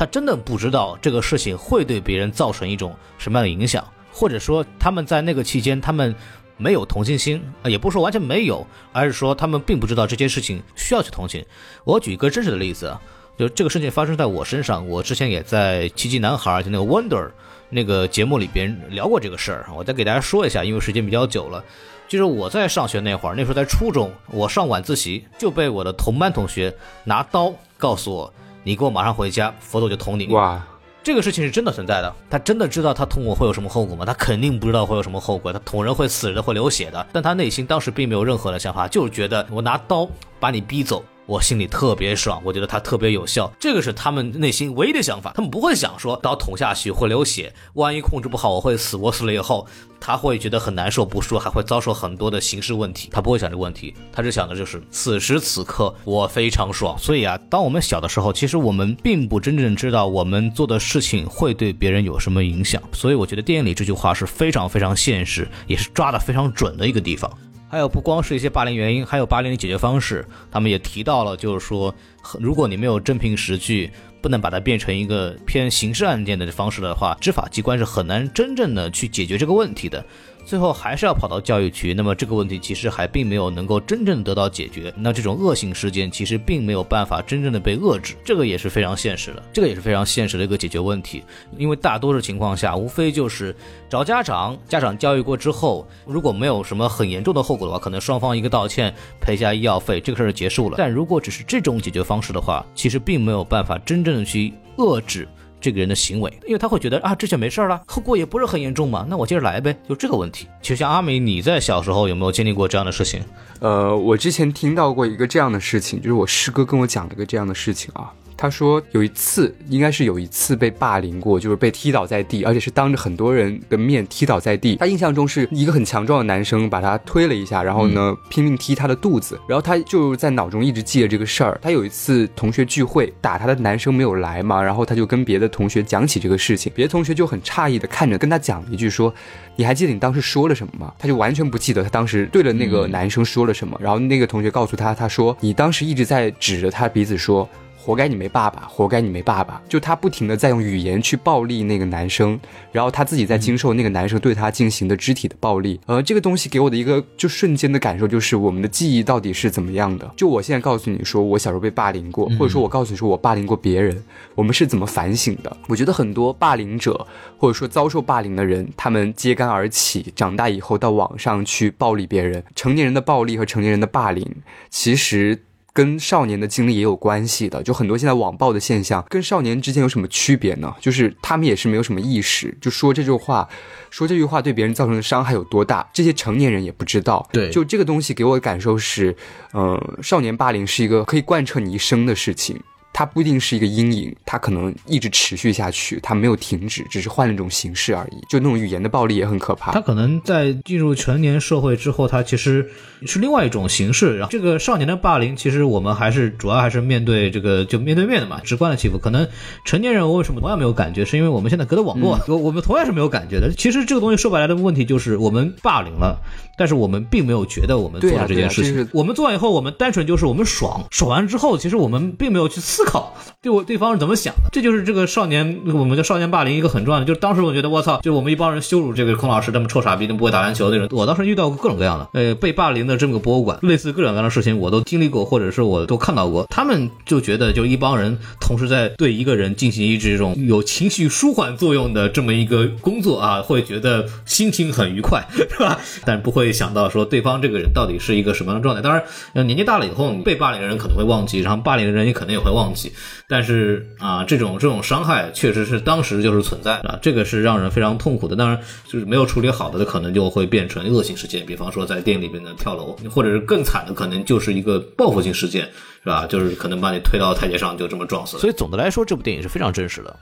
他真的不知道这个事情会对别人造成一种什么样的影响，或者说他们在那个期间他们没有同情心啊，也不是说完全没有，而是说他们并不知道这件事情需要去同情。我举一个真实的例子啊，就这个事情发生在我身上，我之前也在《奇迹男孩》就那个 Wonder 那个节目里边聊过这个事儿，我再给大家说一下，因为时间比较久了。就是我在上学那会儿，那时候在初中，我上晚自习就被我的同班同学拿刀告诉我。你给我马上回家，否则我就捅你！哇，这个事情是真的存在的。他真的知道他捅我会有什么后果吗？他肯定不知道会有什么后果。他捅人会死人，会流血的。但他内心当时并没有任何的想法，就是觉得我拿刀把你逼走。我心里特别爽，我觉得它特别有效，这个是他们内心唯一的想法。他们不会想说刀捅下去会流血，万一控制不好我会死。我死了以后，他会觉得很难受，不说还会遭受很多的刑事问题。他不会想这个问题，他只想的就是此时此刻我非常爽。所以啊，当我们小的时候，其实我们并不真正知道我们做的事情会对别人有什么影响。所以我觉得电影里这句话是非常非常现实，也是抓的非常准的一个地方。还有不光是一些霸凌原因，还有霸凌的解决方式。他们也提到了，就是说，如果你没有真凭实据，不能把它变成一个偏刑事案件的方式的话，执法机关是很难真正的去解决这个问题的。最后还是要跑到教育局，那么这个问题其实还并没有能够真正得到解决。那这种恶性事件其实并没有办法真正的被遏制，这个也是非常现实的，这个也是非常现实的一个解决问题。因为大多数情况下，无非就是找家长，家长教育过之后，如果没有什么很严重的后果的话，可能双方一个道歉，赔下医药费，这个事儿结束了。但如果只是这种解决方式的话，其实并没有办法真正的去遏制。这个人的行为，因为他会觉得啊，这就没事了，后果也不是很严重嘛，那我接着来呗，就这个问题。其实像阿美，你在小时候有没有经历过这样的事情？呃，我之前听到过一个这样的事情，就是我师哥跟我讲了一个这样的事情啊。他说有一次，应该是有一次被霸凌过，就是被踢倒在地，而且是当着很多人的面踢倒在地。他印象中是一个很强壮的男生把他推了一下，然后呢拼命踢他的肚子，然后他就在脑中一直记着这个事儿。他有一次同学聚会，打他的男生没有来嘛，然后他就跟别的同学讲起这个事情，别的同学就很诧异的看着，跟他讲了一句说：“你还记得你当时说了什么吗？”他就完全不记得他当时对着那个男生说了什么。然后那个同学告诉他，他说：“你当时一直在指着他鼻子说。”活该你没爸爸，活该你没爸爸。就他不停的在用语言去暴力那个男生，然后他自己在经受那个男生对他进行的肢体的暴力。呃，这个东西给我的一个就瞬间的感受就是我们的记忆到底是怎么样的。就我现在告诉你说我小时候被霸凌过，或者说我告诉你说我霸凌过别人，我们是怎么反省的？我觉得很多霸凌者或者说遭受霸凌的人，他们揭竿而起，长大以后到网上去暴力别人。成年人的暴力和成年人的霸凌，其实。跟少年的经历也有关系的，就很多现在网暴的现象，跟少年之间有什么区别呢？就是他们也是没有什么意识，就说这句话，说这句话对别人造成的伤害有多大，这些成年人也不知道。对，就这个东西给我的感受是，呃，少年霸凌是一个可以贯彻你一生的事情。它不一定是一个阴影，它可能一直持续下去，它没有停止，只是换了一种形式而已。就那种语言的暴力也很可怕。他可能在进入成年社会之后，他其实是另外一种形式。然后这个少年的霸凌，其实我们还是主要还是面对这个就面对面的嘛，直观的欺负。可能成年人我为什么同样没有感觉，是因为我们现在隔着网络，我我们同样是没有感觉的。其实这个东西说白了的问题就是我们霸凌了，但是我们并没有觉得我们做了这件事情。我们做完以后，我们单纯就是我们爽，爽完之后，其实我们并没有去思思考对我对方是怎么想的。这就是这个少年我们叫少年霸凌一个很重要的，就是当时我觉得我操，就我们一帮人羞辱这个孔老师，这么臭傻逼，都不会打篮球的人。我当时遇到过各种各样的，呃，被霸凌的这么个博物馆，类似各种各样的事情，我都经历过，或者是我都看到过。他们就觉得，就一帮人同时在对一个人进行一这种有情绪舒缓作用的这么一个工作啊，会觉得心情很愉快，是吧？但不会想到说对方这个人到底是一个什么样的状态。当然，年纪大了以后，被霸凌的人可能会忘记，然后霸凌的人也可能也会忘记。但是啊，这种这种伤害确实是当时就是存在啊，这个是让人非常痛苦的。当然，就是没有处理好的，可能就会变成恶性事件，比方说在店里边的跳楼，或者是更惨的，可能就是一个报复性事件，是吧？就是可能把你推到台阶上，就这么撞死。所以总的来说，这部电影是非常真实的。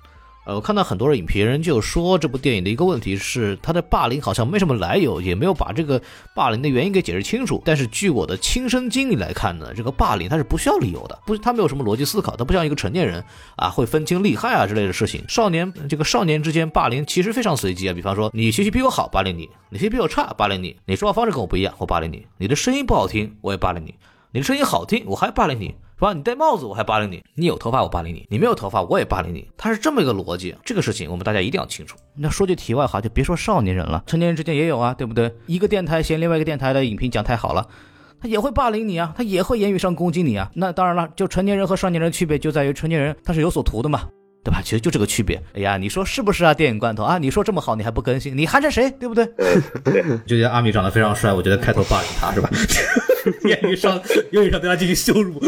呃，我看到很多的影评人就说这部电影的一个问题是，他的霸凌好像没什么来由，也没有把这个霸凌的原因给解释清楚。但是据我的亲身经历来看呢，这个霸凌它是不需要理由的，不，他没有什么逻辑思考，他不像一个成年人啊会分清利害啊之类的事情。少年这个少年之间霸凌其实非常随机啊，比方说你学习比我好，霸凌你；你学习比我差，霸凌你；你说话方式跟我不一样，我霸凌你；你的声音不好听，我也霸凌你；你的声音好听，我还霸凌你。是吧？你戴帽子我还霸凌你，你有头发我霸凌你，你没有头发我也霸凌你，他是这么一个逻辑。这个事情我们大家一定要清楚。那说句题外话，就别说少年人了，成年人之间也有啊，对不对？一个电台嫌另外一个电台的影评讲太好了，他也会霸凌你啊，他也会言语上攻击你啊。那当然了，就成年人和少年人的区别就在于成年人他是有所图的嘛，对吧？其实就这个区别。哎呀，你说是不是啊？电影罐头啊，你说这么好你还不更新，你寒碜谁？对不对？对，就觉得阿米长得非常帅，我觉得开头霸凌他是吧？言语上，言语上对他进行羞辱，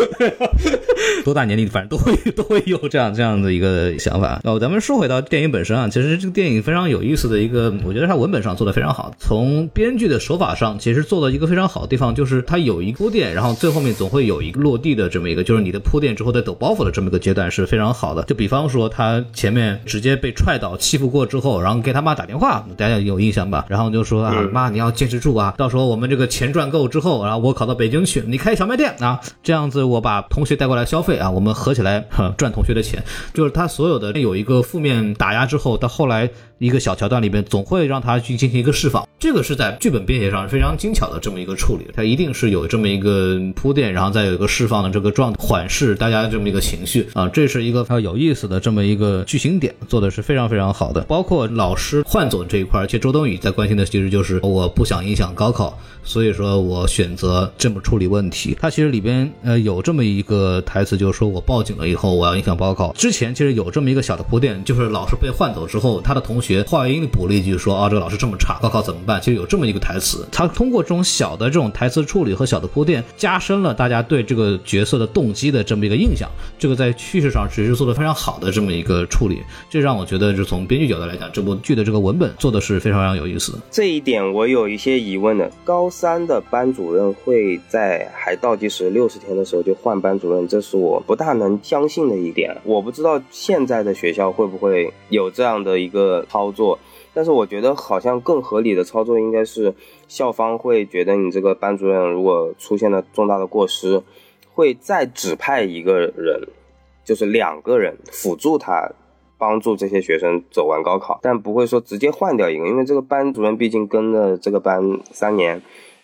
多大年龄反正都会都会有这样这样的一个想法。那咱们说回到电影本身啊，其实这个电影非常有意思的一个，我觉得它文本上做的非常好。从编剧的手法上，其实做的一个非常好的地方，就是它有一铺垫，然后最后面总会有一个落地的这么一个，就是你的铺垫之后再抖包袱的这么一个阶段是非常好的。就比方说他前面直接被踹倒欺负过之后，然后给他妈打电话，大家有印象吧？然后就说啊妈你要坚持住啊，到时候我们这个钱赚够之后，然后我考到北京去，你开小卖店啊，这样子我把同学带过来消费啊，我们合起来赚同学的钱。就是他所有的有一个负面打压之后，到后来一个小桥段里面，总会让他去进行一个释放。这个是在剧本编写上非常精巧的这么一个处理，它一定是有这么一个铺垫，然后再有一个释放的这个状缓释大家这么一个情绪啊，这是一个非常有意思的这么一个剧情点，做的是非常非常好的。包括老师换走这一块，其实周冬雨在关心的其实就是我不想影响高考，所以说我选择这么处理问题。他其实里边呃有这么一个台词，就是说我报警了以后我要影响高考。之前其实有这么一个小的铺垫，就是老师被换走之后，他的同学话音里补了一句说啊这个老师这么差，高考怎么办？其实有这么一个台词，他通过这种小的这种台词处理和小的铺垫，加深了大家对这个角色的动机的这么一个印象。这个在叙事上其实做的非常好的这么一个处理，这让我觉得就从编剧角度来讲，这部剧的这个文本做的是非常非常有意思。这一点我有一些疑问的。高三的班主任会在还倒计时六十天的时候就换班主任，这是我不大能相信的一点。我不知道现在的学校会不会有这样的一个操作。但是我觉得好像更合理的操作应该是，校方会觉得你这个班主任如果出现了重大的过失，会再指派一个人，就是两个人辅助他，帮助这些学生走完高考，但不会说直接换掉一个，因为这个班主任毕竟跟了这个班三年，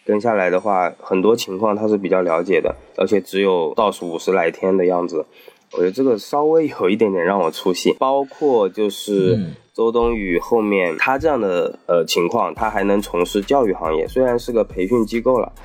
跟下来的话，很多情况他是比较了解的，而且只有倒数五十来天的样子，我觉得这个稍微有一点点让我出戏，包括就是。周冬雨后面他这样的呃情况，他还能从事教育行业，虽然是个培训机构了。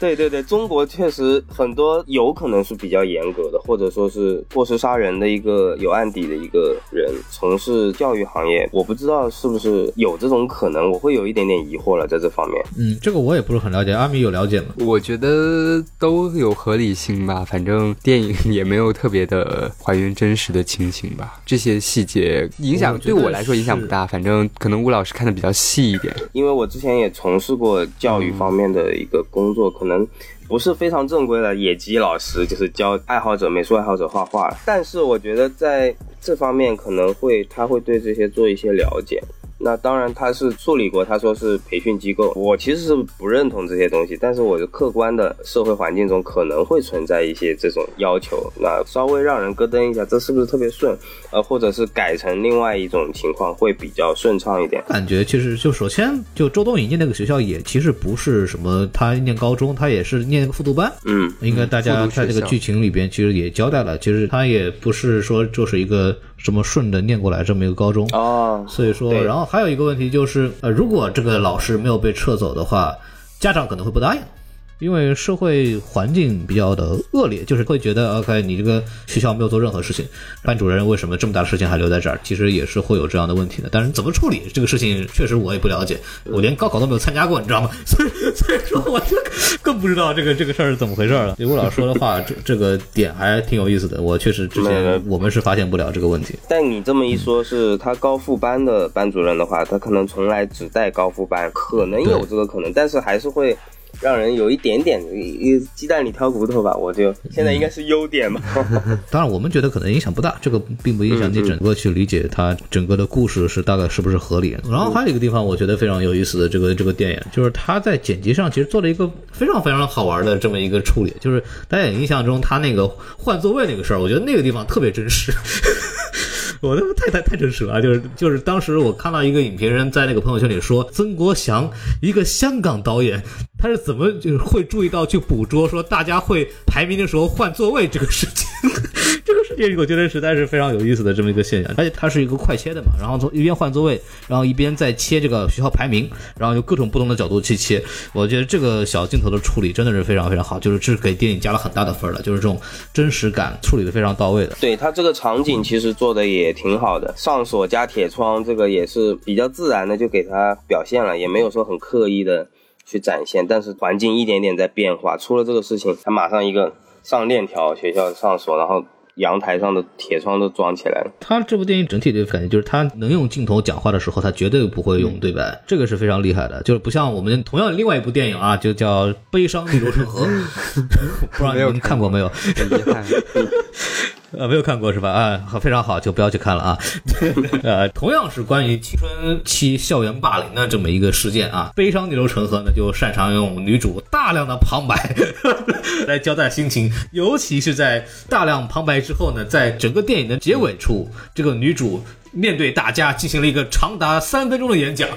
对对对，中国确实很多有可能是比较严格的，或者说是过失杀人的一个有案底的一个人从事教育行业，我不知道是不是有这种可能，我会有一点点疑惑了，在这方面。嗯，这个我也不是很了解，阿米有了解吗？我觉得都有合理性吧，反正电影也没有特别的还原真实的情形吧，这些细节影响对我来说影响不大，反正可能吴老师看的比较细一点。因为我我之前也从事过教育方面的一个工作，可能不是非常正规的野鸡老师，就是教爱好者、美术爱好者画画。但是我觉得在这方面可能会他会对这些做一些了解。那当然，他是处理过，他说是培训机构，我其实是不认同这些东西，但是我的客观的社会环境中可能会存在一些这种要求，那稍微让人咯噔一下，这是不是特别顺？呃，或者是改成另外一种情况会比较顺畅一点？感觉其实就首先就周冬雨念那个学校也其实不是什么，他念高中，他也是念那个复读班，嗯，应该大家在这个剧情里边其实也交代了，其实他也不是说就是一个。什么顺着念过来这么一个高中哦，所以说，然后还有一个问题就是，呃，如果这个老师没有被撤走的话，家长可能会不答应。因为社会环境比较的恶劣，就是会觉得，OK，你这个学校没有做任何事情，班主任为什么这么大的事情还留在这儿？其实也是会有这样的问题的。但是怎么处理这个事情，确实我也不了解，我连高考都没有参加过，你知道吗？所以所以说我就 更不知道这个这个事儿是怎么回事了。刘老师说的话，这这个点还挺有意思的。我确实之前我们是发现不了这个问题。但你这么一说，是他高复班的班主任的话，他可能从来只带高复班，可能有这个可能，但是还是会。让人有一点点一鸡蛋里挑骨头吧，我就现在应该是优点嘛。当然，我们觉得可能影响不大，这个并不影响你整个去理解它整个的故事是大概是不是合理。然后还有一个地方，我觉得非常有意思的这个 这个电影，就是他在剪辑上其实做了一个非常非常好玩的这么一个处理，就是大家印象中他那个换座位那个事儿，我觉得那个地方特别真实。我他妈太太太真实了，就是就是当时我看到一个影评人在那个朋友圈里说，曾国祥一个香港导演，他是怎么就是会注意到去捕捉说大家会排名的时候换座位这个事情。电影我觉得实在是非常有意思的这么一个现象，而且它是一个快切的嘛，然后从一边换座位，然后一边再切这个学校排名，然后有各种不同的角度去切。我觉得这个小镜头的处理真的是非常非常好，就是这是给电影加了很大的分了，就是这种真实感处理的非常到位的。对它这个场景其实做的也挺好的，上锁加铁窗这个也是比较自然的就给它表现了，也没有说很刻意的去展现，但是环境一点点在变化。出了这个事情，它马上一个上链条，学校上锁，然后。阳台上的铁窗都装起来了。他这部电影整体的感觉就是，他能用镜头讲话的时候，他绝对不会用对白，这个是非常厉害的。就是不像我们同样另外一部电影啊，就叫《悲伤逆流成河》，不知道你们看过没有？遗憾。呃，没有看过是吧？啊，非常好，就不要去看了啊。呃，同样是关于青春期校园霸凌的这么一个事件啊，悲伤逆流成河呢，就擅长用女主大量的旁白 来交代心情，尤其是在大量旁白之后呢，在整个电影的结尾处，这个女主。面对大家进行了一个长达三分钟的演讲，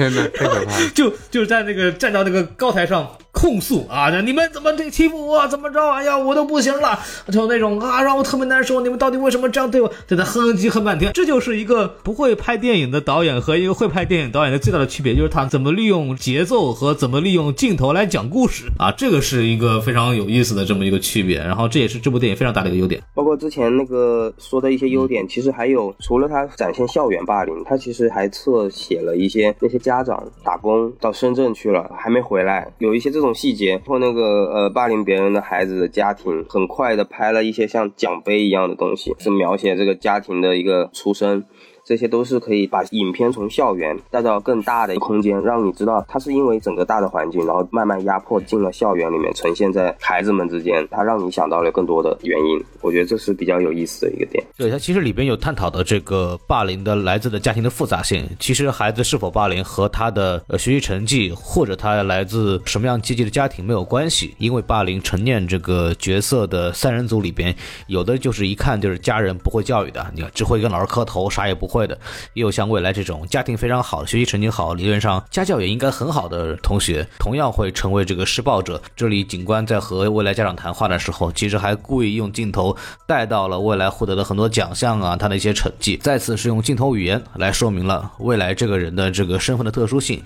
天哪，太可怕了！就就是在那个站到那个高台上控诉啊，你们怎么这欺负我，怎么着？哎呀，我都不行了，就那种啊，让我特别难受。你们到底为什么这样对我？在那哼哼唧哼半天。这就是一个不会拍电影的导演和一个会拍电影导演的最大的区别，就是他怎么利用节奏和怎么利用镜头来讲故事啊，这个是一个非常有意思的这么一个区别。然后这也是这部电影非常大的一个优点。包括之前那个说的一些优点，其实还有除。除了他展现校园霸凌，他其实还侧写了一些那些家家长打工到深圳去了还没回来，有一些这种细节，或那个呃霸凌别人的孩子的家庭，很快的拍了一些像奖杯一样的东西，是描写这个家庭的一个出身。这些都是可以把影片从校园带到更大的空间，让你知道它是因为整个大的环境，然后慢慢压迫进了校园里面，呈现在孩子们之间，它让你想到了更多的原因。我觉得这是比较有意思的一个点。对，它其实里边有探讨的这个霸凌的来自的家庭的复杂性。其实孩子是否霸凌和他的学习成绩或者他来自什么样阶级的家庭没有关系，因为霸凌陈念这个角色的三人组里边，有的就是一看就是家人不会教育的，你看只会跟老师磕头，啥也不会。会的，也有像未来这种家庭非常好、学习成绩好、理论上家教也应该很好的同学，同样会成为这个施暴者。这里警官在和未来家长谈话的时候，其实还故意用镜头带到了未来获得的很多奖项啊，他的一些成绩，再次是用镜头语言来说明了未来这个人的这个身份的特殊性。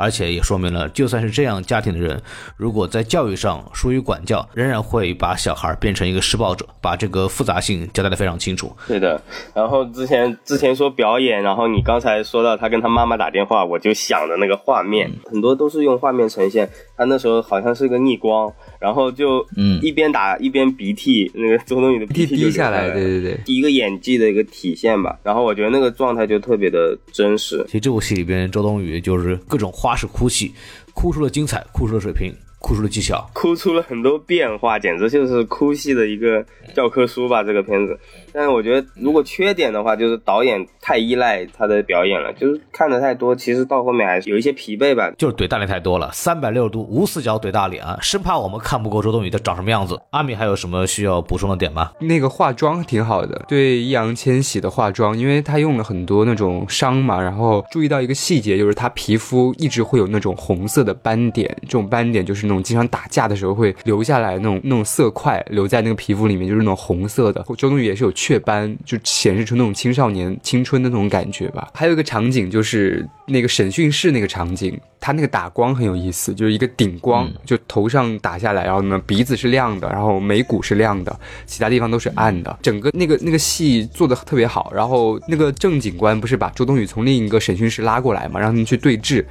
而且也说明了，就算是这样家庭的人，如果在教育上疏于管教，仍然会把小孩变成一个施暴者，把这个复杂性交代的非常清楚。对的。然后之前之前说表演，然后你刚才说到他跟他妈妈打电话，我就想的那个画面，很多都是用画面呈现。他那时候好像是个逆光，然后就嗯一边打一边鼻涕，那个周冬雨的鼻涕滴下来，对对对。一个演技的一个体现吧。然后我觉得那个状态就特别的真实，其实这部戏里边，周冬雨就是各种花式哭戏，哭出了精彩，哭出了水平，哭出了技巧。哭出了很多变化，简直就是哭戏的一个教科书吧。这个片子，但是我觉得如果缺点的话，就是导演太依赖他的表演了，就是看的太多，其实到后面还是有一些疲惫吧。就是怼大脸太多了，三百六十度无死角怼大脸啊，生怕我们看不够周冬雨的长什么样子。阿米还有什么需要补充的点吗？那个化妆挺好的，对易烊千玺的化妆，因为他用了很多那种伤嘛，然后注意到一个细节，就是他皮肤一直会有那种红色的斑点，这种斑点就是那种经常打架的时候会留下来那种那种色块留在那个皮肤里面，就是那种红色的。周冬雨也是有雀斑，就显示出那种青少年青春的那种感觉吧。还有一个场景就是那个审讯室那个场景，他那个打光很有意思，就是一个顶光，就头上打下来，然后呢鼻子是亮的，然后眉骨是亮的，其他地方都是暗的。整个那个那个戏做的特别好，然后那个郑警官不是把周冬雨从另一个审讯室拉过来嘛，让他们去对峙。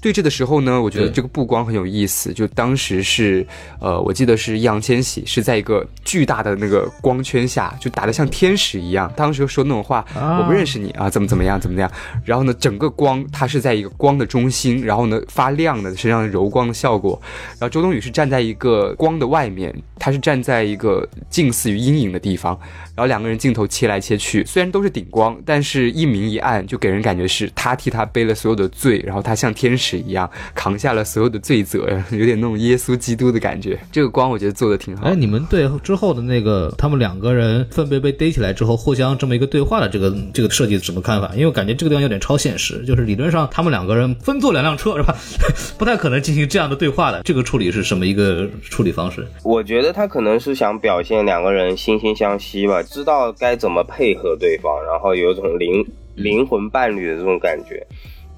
对峙的时候呢，我觉得这个布光很有意思。就当时是，呃，我记得是易烊千玺是在一个巨大的那个光圈下，就打得像天使一样。当时说那种话，我不认识你啊，怎么怎么样，怎么样。然后呢，整个光它是在一个光的中心，然后呢发亮的，身上柔光的效果。然后周冬雨是站在一个光的外面，她是站在一个近似于阴影的地方。然后两个人镜头切来切去，虽然都是顶光，但是一明一暗，就给人感觉是他替他背了所有的罪，然后他像天使一样扛下了所有的罪责，有点那种耶稣基督的感觉。这个光我觉得做的挺好哎，。你们对之后的那个他们两个人分别被逮起来之后，互相这么一个对话的这个这个设计什么看法？因为我感觉这个地方有点超现实，就是理论上他们两个人分坐两辆车是吧？不太可能进行这样的对话的。这个处理是什么一个处理方式？我觉得他可能是想表现两个人惺惺相惜吧，知道该怎么配合对方，然后有一种灵灵魂伴侣的这种感觉。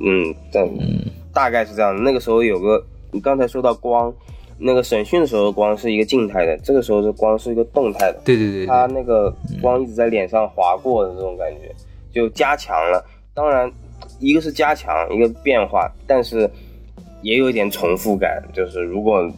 嗯，但大概是这样的。那个时候有个，你刚才说到光，那个审讯的时候光是一个静态的，这个时候的光是一个动态的。对对对对，他那个光一直在脸上划过的这种感觉，就加强了。当然，一个是加强，一个变化，但是也有一点重复感。就是如果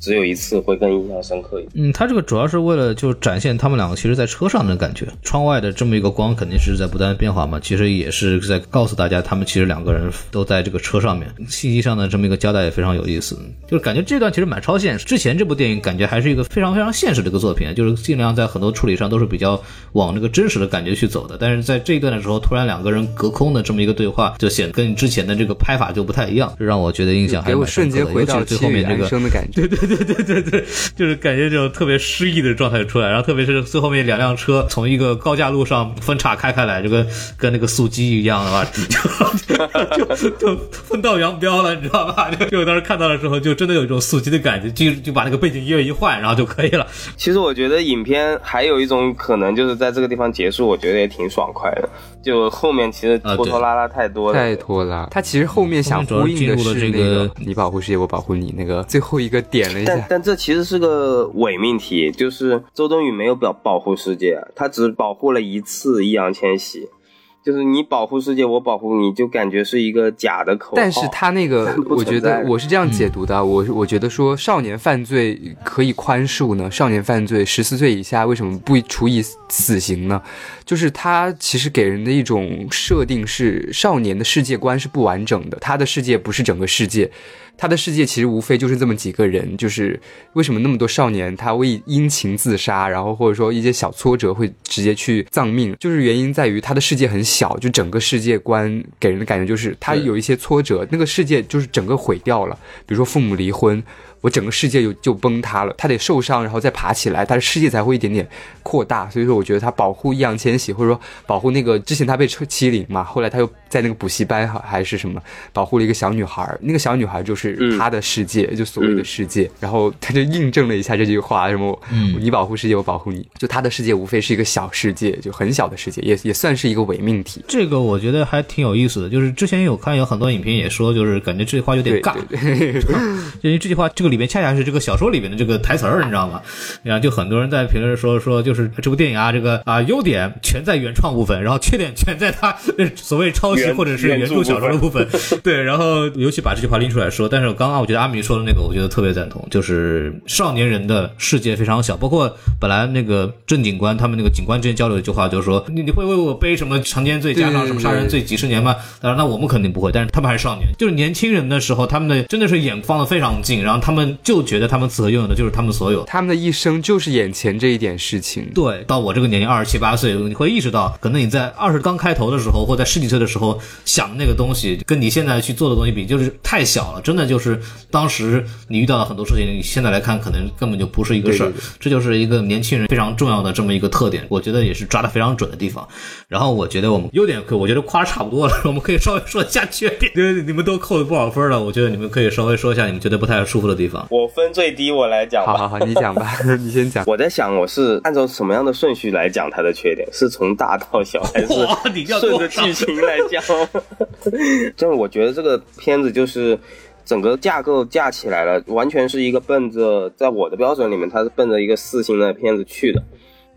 只有一次，会更印象深刻一点。嗯，他这个主要是为了就展现他们两个其实在车上的感觉，窗外的这么一个光肯定是在不断变化嘛，其实也是在告诉大家他们其实两个人都在这个车上面，信息上的这么一个交代也非常有意思，就是感觉这段其实蛮超现实。之前这部电影感觉还是一个非常非常现实的一个作品，就是尽量在很多处理上都是比较往那个真实的感觉去走的，但是在这一段的时候，突然两个人隔空的这么一个对话，就显得跟之前的这个拍法就不太一样，这让我觉得印象还蛮深刻的，瞬间回到尤其是最后面这个。生的感觉。对对对对对，就是感觉这种特别失意的状态出来，然后特别是最后面两辆车从一个高架路上分岔开开来，就跟跟那个速激一样的吧，就就就分道扬镳了，你知道吧？就就当时看到的时候，就真的有一种速激的感觉，就就把那个背景音乐一换，然后就可以了。其实我觉得影片还有一种可能，就是在这个地方结束，我觉得也挺爽快的。就后面其实拖拖拉拉太多了，太拖拉，他其实后面想呼应的是那个“你保护世界，我保护你”那个最后一个点了一下。但但这其实是个伪命题，就是周冬雨没有保保护世界，她只保护了一次易烊千玺。就是你保护世界，我保护你，就感觉是一个假的口号。但是他那个，我觉得我是这样解读的，我我觉得说少年犯罪可以宽恕呢，少年犯罪十四岁以下为什么不处以死刑呢？就是他其实给人的一种设定是少年的世界观是不完整的，他的世界不是整个世界。他的世界其实无非就是这么几个人，就是为什么那么多少年他为因情自杀，然后或者说一些小挫折会直接去丧命，就是原因在于他的世界很小，就整个世界观给人的感觉就是他有一些挫折，那个世界就是整个毁掉了，比如说父母离婚。我整个世界就就崩塌了，他得受伤，然后再爬起来，他的世界才会一点点扩大。所以说，我觉得他保护易烊千玺，或者说保护那个之前他被欺凌嘛，后来他又在那个补习班还是什么，保护了一个小女孩，那个小女孩就是他的世界，就所谓的世界。然后他就印证了一下这句话，什么你保护世界，我保护你。就他的世界无非是一个小世界，就很小的世界，也也算是一个伪命题。这个我觉得还挺有意思的，就是之前有看有很多影评也说，就是感觉这句话有点尬，因为这句话这个。个里面恰恰是这个小说里面的这个台词儿，你知道吗？然后就很多人在评论说说，就是这部电影啊，这个啊优点全在原创部分，然后缺点全在它所谓抄袭或者是原著小说的部分。对，然后尤其把这句话拎出来说，但是刚刚我觉得阿米说的那个，我觉得特别赞同，就是少年人的世界非常小，包括本来那个郑警官他们那个警官之间交流的一句话，就是说你你会为我背什么强奸罪加上什么杀人罪几十年吗？当然，那我们肯定不会，但是他们还是少年，就是年轻人的时候，他们的真的是眼放的非常近，然后他们就觉得他们此刻拥有的就是他们所有。他们的一生就是眼前这一点事情。对，到我这个年龄二十七八岁，你会意识到，可能你在二十刚开头的时候，或在十几岁的时候想的那个东西，跟你现在去做的东西比，就是太小了。真的就是当时你遇到了很多事情，你现在来看，可能根本就不是一个事儿。这就是一个年轻人非常重要的这么一个特点，我觉得也是抓的非常准的地方。然后我觉得我们优点可，我觉得夸差不多了，我们可以稍微说一下缺点。因为你们都扣了不少分了，我觉得你们可以稍微说一下你们觉得不太舒服的地方。我分最低，我来讲吧。好好好，你讲吧，你先讲。我在想，我是按照什么样的顺序来讲它的缺点？是从大到小，还是 顺着剧情来讲？就是我觉得这个片子就是整个架构架起来了，完全是一个奔着在我的标准里面，它是奔着一个四星的片子去的。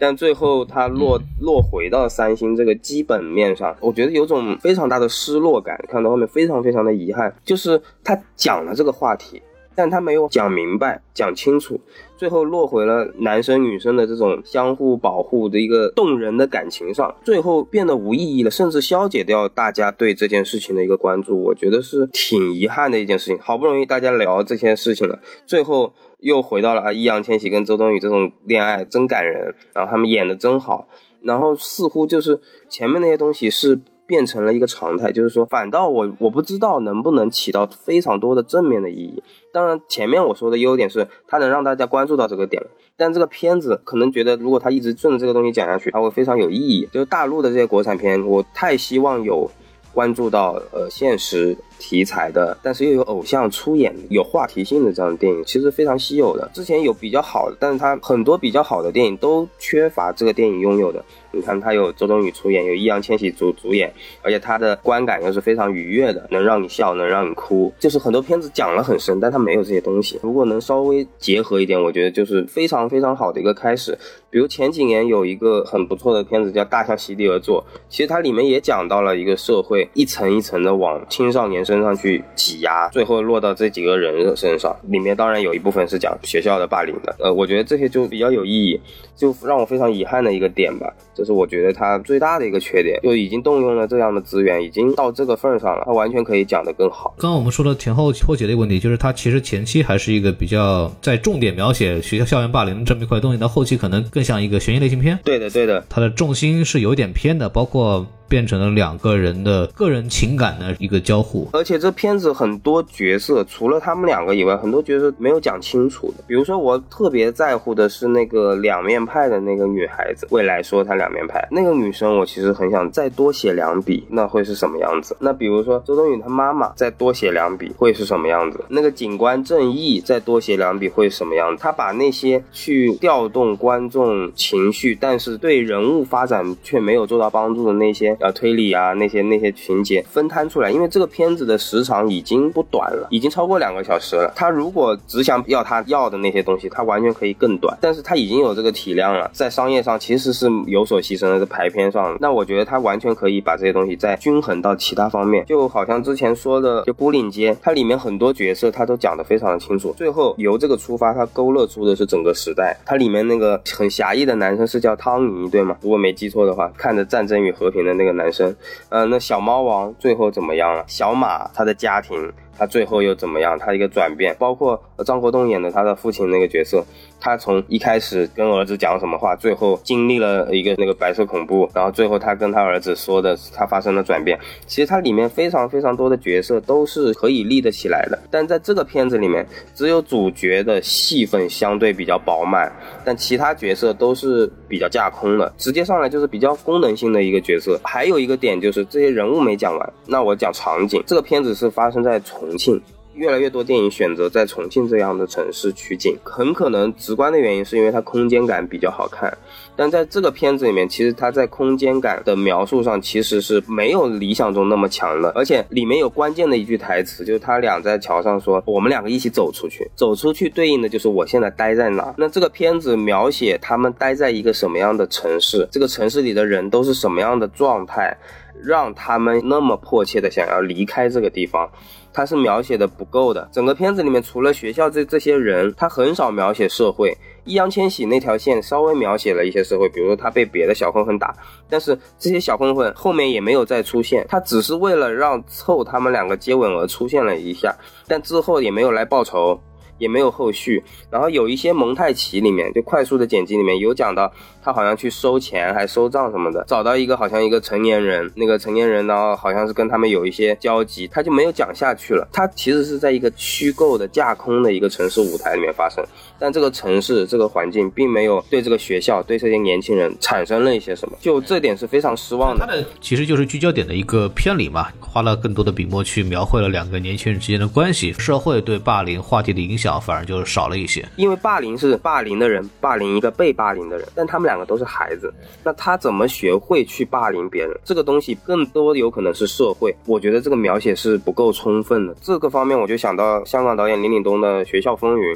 但最后它落落回到三星这个基本面上，我觉得有种非常大的失落感。看到后面非常非常的遗憾，就是他讲了这个话题，但他没有讲明白、讲清楚，最后落回了男生女生的这种相互保护的一个动人的感情上，最后变得无意义了，甚至消解掉大家对这件事情的一个关注。我觉得是挺遗憾的一件事情。好不容易大家聊这些事情了，最后又回到了啊，易烊千玺跟周冬雨这种恋爱真感人，然后他们演的真好，然后似乎就是前面那些东西是变成了一个常态，就是说，反倒我我不知道能不能起到非常多的正面的意义。当然，前面我说的优点是它能让大家关注到这个点，但这个片子可能觉得，如果它一直顺着这个东西讲下去，它会非常有意义。就是大陆的这些国产片，我太希望有关注到呃现实题材的，但是又有偶像出演、有话题性的这样的电影，其实非常稀有的。之前有比较好的，但是它很多比较好的电影都缺乏这个电影拥有的。你看，它有周冬雨出演，有易烊千玺主主演，而且它的观感又是非常愉悦的，能让你笑，能让你哭。就是很多片子讲了很深，但它没有这些东西。如果能稍微结合一点，我觉得就是非常非常好的一个开始。比如前几年有一个很不错的片子叫《大象席地而坐》，其实它里面也讲到了一个社会一层一层的往青少年身上去挤压，最后落到这几个人的身上。里面当然有一部分是讲学校的霸凌的，呃，我觉得这些就比较有意义，就让我非常遗憾的一个点吧。这是我觉得它最大的一个缺点，就已经动用了这样的资源，已经到这个份儿上了，它完全可以讲得更好。刚刚我们说的前后破解的一个问题，就是它其实前期还是一个比较在重点描写学校校园霸凌这么一块东西，到后期可能更像一个悬疑类型片，对的，对的，它的重心是有点偏的，包括变成了两个人的个人情感的一个交互。而且这片子很多角色，除了他们两个以外，很多角色没有讲清楚的。比如说，我特别在乎的是那个两面派的那个女孩子，未来说她两面派那个女生，我其实很想再多写两笔，那会是什么样子？那比如说周冬雨她妈妈再多写两笔，会是什么样子？那个警官正义再多写两笔会是什么样子？他把那些去调动观众情绪，但是对人物发展却没有做到帮助的那些呃推理啊，那些那些情节分摊出来，因为这个片子的时长已经不短了，已经超过两个小时了。他如果只想要他要的那些东西，他完全可以更短，但是他已经有这个体量了，在商业上其实是有所牺牲的，在排片上，那我觉得他完全可以把这些东西再均衡到其他方面，就好像之前说的就孤岭街，它里面很多角色他都讲得非常的清楚，最后由这个出发，他勾勒出的是整个时代。它里面那个很侠义的男生是叫汤尼对吗？如果没记错的话，看着《战争与和平》的那个男生，呃，那小猫王最后怎么样了？小马他的家庭。他最后又怎么样？他一个转变，包括张国栋演的他的父亲那个角色，他从一开始跟儿子讲什么话，最后经历了一个那个白色恐怖，然后最后他跟他儿子说的，他发生了转变。其实它里面非常非常多的角色都是可以立得起来的，但在这个片子里面，只有主角的戏份相对比较饱满，但其他角色都是比较架空的，直接上来就是比较功能性的一个角色。还有一个点就是这些人物没讲完，那我讲场景，这个片子是发生在重庆。越来越多电影选择在重庆这样的城市取景，很可能直观的原因是因为它空间感比较好看。但在这个片子里面，其实它在空间感的描述上其实是没有理想中那么强的，而且里面有关键的一句台词，就是他俩在桥上说：“我们两个一起走出去，走出去对应的就是我现在待在哪。”那这个片子描写他们待在一个什么样的城市，这个城市里的人都是什么样的状态，让他们那么迫切的想要离开这个地方。他是描写的不够的，整个片子里面除了学校这这些人，他很少描写社会。易烊千玺那条线稍微描写了一些社会，比如说他被别的小混混打，但是这些小混混后面也没有再出现，他只是为了让凑他们两个接吻而出现了一下，但之后也没有来报仇。也没有后续，然后有一些蒙太奇里面就快速的剪辑里面有讲到他好像去收钱还收账什么的，找到一个好像一个成年人，那个成年人呢好像是跟他们有一些交集，他就没有讲下去了。他其实是在一个虚构的架空的一个城市舞台里面发生，但这个城市这个环境并没有对这个学校对这些年轻人产生了一些什么，就这点是非常失望的。他的其实就是聚焦点的一个偏离嘛，花了更多的笔墨去描绘了两个年轻人之间的关系，社会对霸凌话题的影响。反而就少了一些，因为霸凌是霸凌的人霸凌一个被霸凌的人，但他们两个都是孩子，那他怎么学会去霸凌别人？这个东西更多有可能是社会，我觉得这个描写是不够充分的。这个方面我就想到香港导演林岭东的《学校风云》。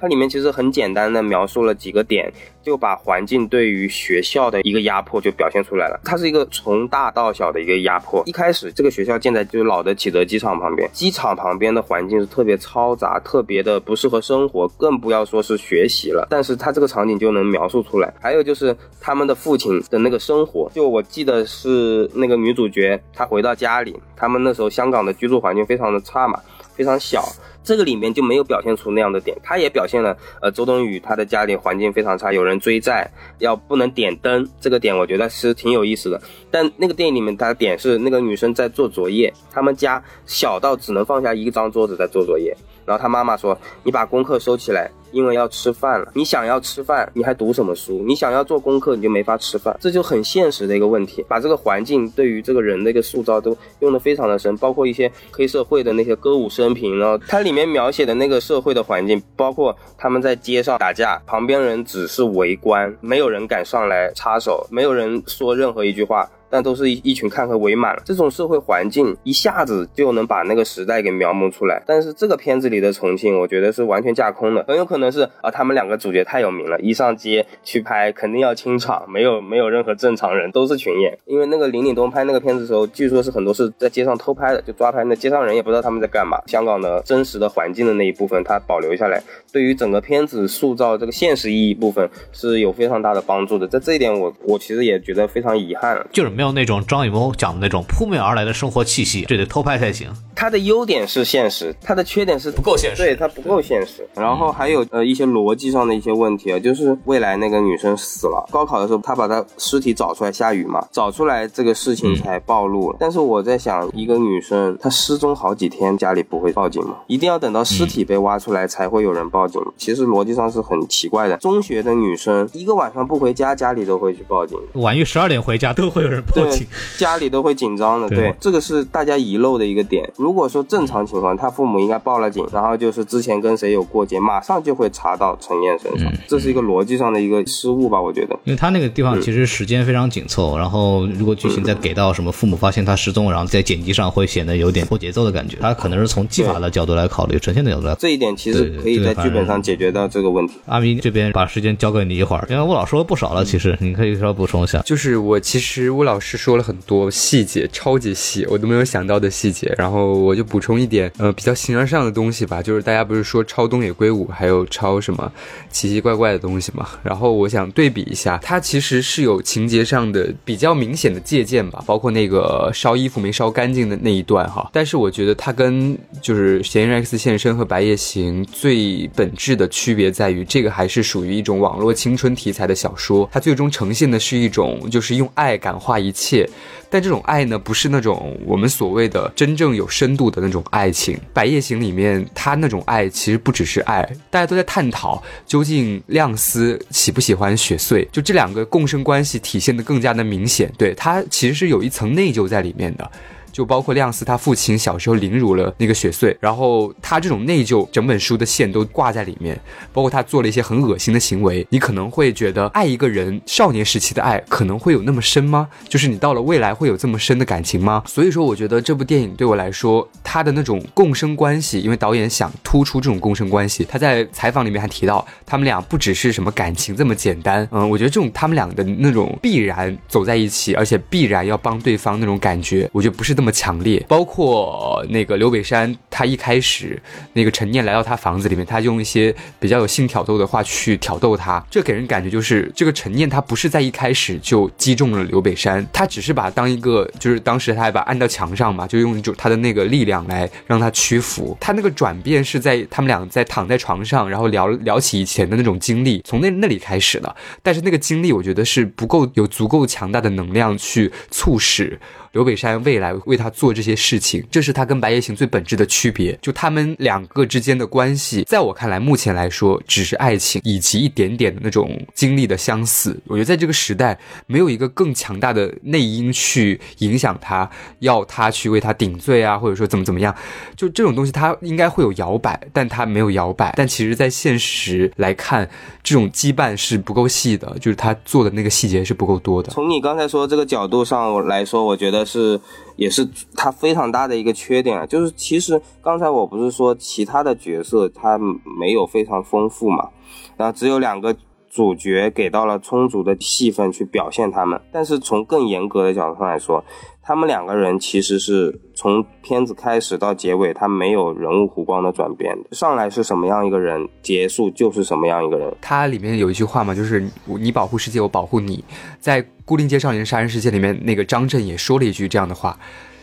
它里面其实很简单的描述了几个点，就把环境对于学校的一个压迫就表现出来了。它是一个从大到小的一个压迫。一开始这个学校建在就是老的启德机场旁边，机场旁边的环境是特别嘈杂，特别的不适合生活，更不要说是学习了。但是它这个场景就能描述出来。还有就是他们的父亲的那个生活，就我记得是那个女主角她回到家里，他们那时候香港的居住环境非常的差嘛，非常小。这个里面就没有表现出那样的点，他也表现了，呃，周冬雨她的家里环境非常差，有人追债，要不能点灯，这个点我觉得是挺有意思的。但那个电影里面，它的点是那个女生在做作业，他们家小到只能放下一张桌子在做作业。然后他妈妈说：“你把功课收起来，因为要吃饭了。你想要吃饭，你还读什么书？你想要做功课，你就没法吃饭。这就很现实的一个问题。把这个环境对于这个人的一个塑造都用的非常的深，包括一些黑社会的那些歌舞升平，然后它里面描写的那个社会的环境，包括他们在街上打架，旁边人只是围观，没有人敢上来插手，没有人说任何一句话。”但都是一一群看客围满了，这种社会环境一下子就能把那个时代给描摹出来。但是这个片子里的重庆，我觉得是完全架空的，很有可能是啊，他们两个主角太有名了，一上街去拍肯定要清场，没有 没有任何正常人，都是群演。因为那个林岭东拍那个片子的时候，据说是很多是在街上偷拍的，就抓拍那街上人也不知道他们在干嘛。香港的真实的环境的那一部分，他保留下来，对于整个片子塑造这个现实意义部分是有非常大的帮助的。在这一点，我我其实也觉得非常遗憾，就是。没有那种张艺谋讲的那种扑面而来的生活气息，这得偷拍才行。它的优点是现实，它的缺点是不够现实。对，它不够现实。然后还有呃一些逻辑上的一些问题啊，就是未来那个女生死了，高考的时候他把她尸体找出来，下雨嘛，找出来这个事情才暴露了。但是我在想，一个女生她失踪好几天，家里不会报警吗？一定要等到尸体被挖出来才会有人报警？其实逻辑上是很奇怪的。中学的女生一个晚上不回家，家里都会去报警。晚于十二点回家都会有人报警。家里都会紧张的，对，这个是大家遗漏的一个点。如果说正常情况，他父母应该报了警，然后就是之前跟谁有过节，马上就会查到陈燕身上，这是一个逻辑上的一个失误吧？我觉得，因为他那个地方其实时间非常紧凑，然后如果剧情再给到什么父母发现他失踪，然后在剪辑上会显得有点拖节奏的感觉。他可能是从技法的角度来考虑，呈现的角度来，这一点其实可以在剧本上解决到这个问题。阿明这边把时间交给你一会儿，因为吴老说了不少了，其实你可以稍微补充一下。就是我其实吴老师说了很多细节，超级细，我都没有想到的细节。然后我就补充一点，呃，比较形而上的东西吧。就是大家不是说抄东野圭吾，还有抄什么奇奇怪怪的东西嘛？然后我想对比一下，它其实是有情节上的比较明显的借鉴吧，包括那个烧衣服没烧干净的那一段哈。但是我觉得它跟就是《嫌疑人 X 现身》和《白夜行》最本质的区别在于，这个还是属于一种网络青春题材的小说，它最终呈现的是一种就是用爱感化一一切。但这种爱呢，不是那种我们所谓的真正有深度的那种爱情。《白夜行》里面，他那种爱其实不只是爱，大家都在探讨究竟亮司喜不喜欢雪穗，就这两个共生关系体现的更加的明显。对他其实是有一层内疚在里面的。就包括亮司他父亲小时候凌辱了那个雪穗，然后他这种内疚，整本书的线都挂在里面，包括他做了一些很恶心的行为，你可能会觉得爱一个人，少年时期的爱可能会有那么深吗？就是你到了未来会有这么深的感情吗？所以说，我觉得这部电影对我来说，他的那种共生关系，因为导演想突出这种共生关系，他在采访里面还提到，他们俩不只是什么感情这么简单，嗯，我觉得这种他们俩的那种必然走在一起，而且必然要帮对方那种感觉，我觉得不是那么强烈。包括那个刘北山，他一开始那个陈念来到他房子里面，他用一些比较有性挑逗的话去挑逗他，这给人感觉就是这个陈念他不是在一开始就击中了刘北山，他只是把当一个，就是当时他还把按到墙上嘛，就用就他的那个力量来让他屈服。他那个转变是在他们俩在躺在床上，然后聊聊起以前的那种经历，从那那里开始的。但是那个经历，我觉得是不够有足够强大的能量去促使。刘北山未来为他做这些事情，这是他跟白夜行最本质的区别。就他们两个之间的关系，在我看来，目前来说只是爱情以及一点点的那种经历的相似。我觉得在这个时代，没有一个更强大的内因去影响他，要他去为他顶罪啊，或者说怎么怎么样。就这种东西，他应该会有摇摆，但他没有摇摆。但其实，在现实来看，这种羁绊是不够细的，就是他做的那个细节是不够多的。从你刚才说这个角度上来说，我觉得。是，也是他非常大的一个缺点啊，就是其实刚才我不是说其他的角色他没有非常丰富嘛，然后只有两个主角给到了充足的戏份去表现他们，但是从更严格的角度上来说。他们两个人其实是从片子开始到结尾，他没有人物弧光的转变，上来是什么样一个人，结束就是什么样一个人。它里面有一句话嘛，就是你保护世界，我保护你。在《孤林街少年杀人事件》里面，那个张震也说了一句这样的话。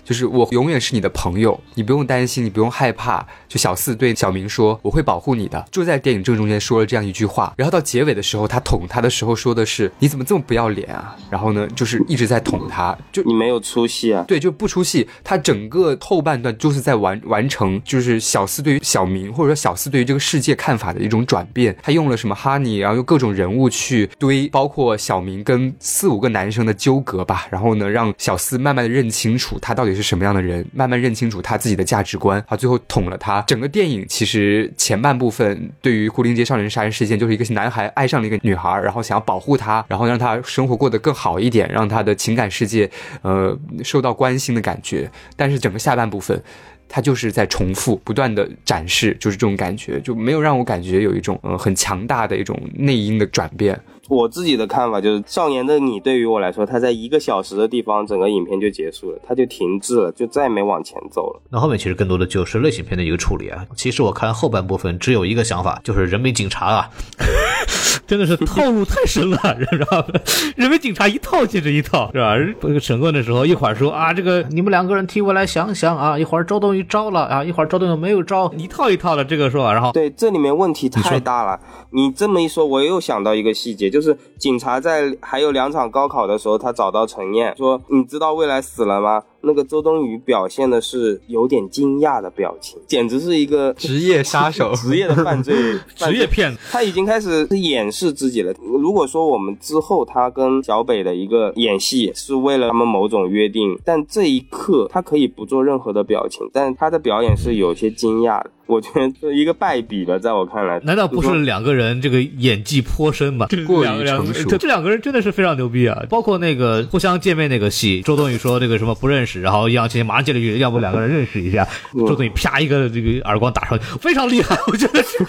就是我永远是你的朋友，你不用担心，你不用害怕。就小四对小明说：“我会保护你的。”就在电影正中间说了这样一句话，然后到结尾的时候，他捅他的时候说的是：“你怎么这么不要脸啊？”然后呢，就是一直在捅他，就你没有出戏啊？对，就不出戏。他整个后半段就是在完完成，就是小四对于小明或者说小四对于这个世界看法的一种转变。他用了什么哈尼，然后用各种人物去堆，包括小明跟四五个男生的纠葛吧。然后呢，让小四慢慢的认清楚他到底是什么样的人，慢慢认清楚他自己的价值观，他最后捅了他。整个电影其实前半部分对于牯岭街少年杀人事件，就是一个男孩爱上了一个女孩，然后想要保护她，然后让她生活过得更好一点，让她的情感世界呃受到关心的感觉。但是整个下半部分，他就是在重复不断的展示，就是这种感觉，就没有让我感觉有一种呃很强大的一种内因的转变。我自己的看法就是，《少年的你》对于我来说，它在一个小时的地方，整个影片就结束了，它就停滞了，就再也没往前走了。那后面其实更多的就是类型片的一个处理啊。其实我看后半部分只有一个想法，就是人民警察啊，真的是 套路太深了，知道吧？人民警察一套接着一套，是吧？这个审问的时候，一会儿说啊，这个你们两个人替我来想想啊，一会儿周冬雨招了啊，一会儿周冬雨没有招，一套一套的这个说，然后对，这里面问题太大了。你这么一说，我又想到一个细节，就是警察在还有两场高考的时候，他找到陈念说：“你知道未来死了吗？”那个周冬雨表现的是有点惊讶的表情，简直是一个 职业杀手、职业的犯罪、职业骗子。他已经开始掩饰自己了。如果说我们之后他跟小北的一个演戏是为了他们某种约定，但这一刻他可以不做任何的表情，但他的表演是有些惊讶的。我觉得这一个败笔吧，在我看来。难道不是两个人这个演技颇深吗？过于成熟。这两个人真的是非常牛逼啊！包括那个互相见面那个戏，周冬雨说这个什么不认识。然后易烊千玺马上接了一句：“要不两个人认识一下？”周冬雨啪一个这个耳光打上去，非常厉害，我觉得是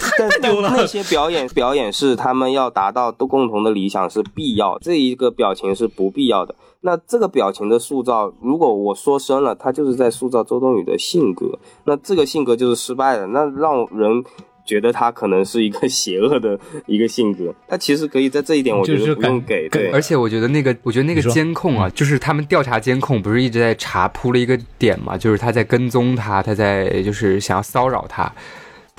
太牛了。那些表演表演是他们要达到都共同的理想是必要，这一个表情是不必要的。那这个表情的塑造，如果我说深了，他就是在塑造周冬雨的性格。那这个性格就是失败的，那让人。觉得他可能是一个邪恶的一个性格，他其实可以在这一点，我觉得不用给。对，而且我觉得那个，我觉得那个监控啊，就是他们调查监控，不是一直在查铺了一个点嘛，就是他在跟踪他，他在就是想要骚扰他，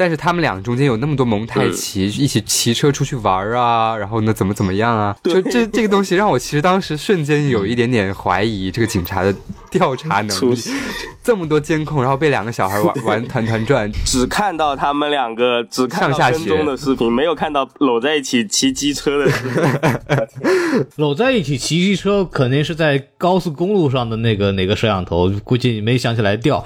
但是他们俩中间有那么多蒙太奇，一起骑车出去玩啊，然后呢怎么怎么样啊，就这这个东西让我其实当时瞬间有一点点怀疑这个警察的调查能力，这么多监控，然后被两个小孩玩玩团团转，只看到他们两个只看到跟踪的视频，没有看到搂在一起骑机车的视频。搂在一起骑机车，肯定是在高速公路上的那个哪个摄像头，估计你没想起来调。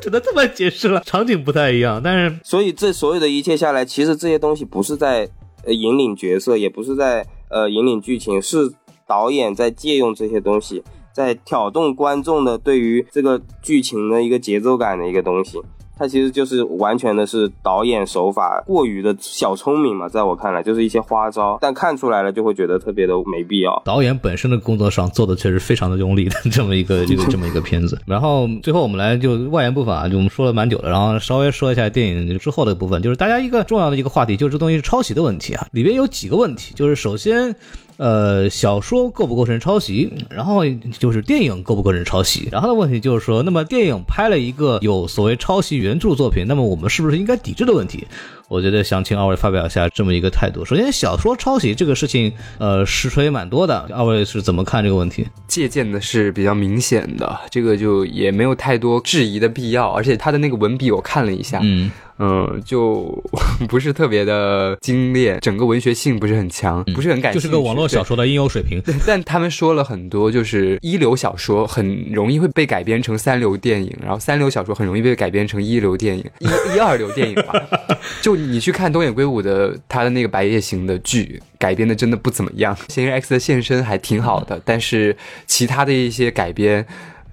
只能这么解释了，场景不太一样，但是所以这所有的一切下来，其实这些东西不是在呃引领角色，也不是在呃引领剧情，是导演在借用这些东西，在挑动观众的对于这个剧情的一个节奏感的一个东西。它其实就是完全的是导演手法过于的小聪明嘛，在我看来就是一些花招，但看出来了就会觉得特别的没必要。导演本身的工作上做的确实非常的用力的这么一个这个这么一个片子。然后最后我们来就外延部分啊，就我们说了蛮久了，然后稍微说一下电影之后的部分，就是大家一个重要的一个话题，就是这东西是抄袭的问题啊。里边有几个问题，就是首先。呃，小说构不构成抄袭？然后就是电影构不构成抄袭？然后的问题就是说，那么电影拍了一个有所谓抄袭原著作品，那么我们是不是应该抵制的问题？我觉得想请二位发表一下这么一个态度。首先，小说抄袭这个事情，呃，实锤蛮多的。二位是怎么看这个问题？借鉴的是比较明显的，这个就也没有太多质疑的必要。而且他的那个文笔我看了一下，嗯。嗯，就不是特别的精炼，整个文学性不是很强，不是很感兴趣，就是个网络小说的应有水平。但他们说了很多，就是一流小说很容易会被改编成三流电影，然后三流小说很容易被改编成一流电影，一一二流电影吧。就你去看东野圭吾的他的那个《白夜行》的剧，改编的真的不怎么样，《嫌疑人 X 的现身》还挺好的，但是其他的一些改编。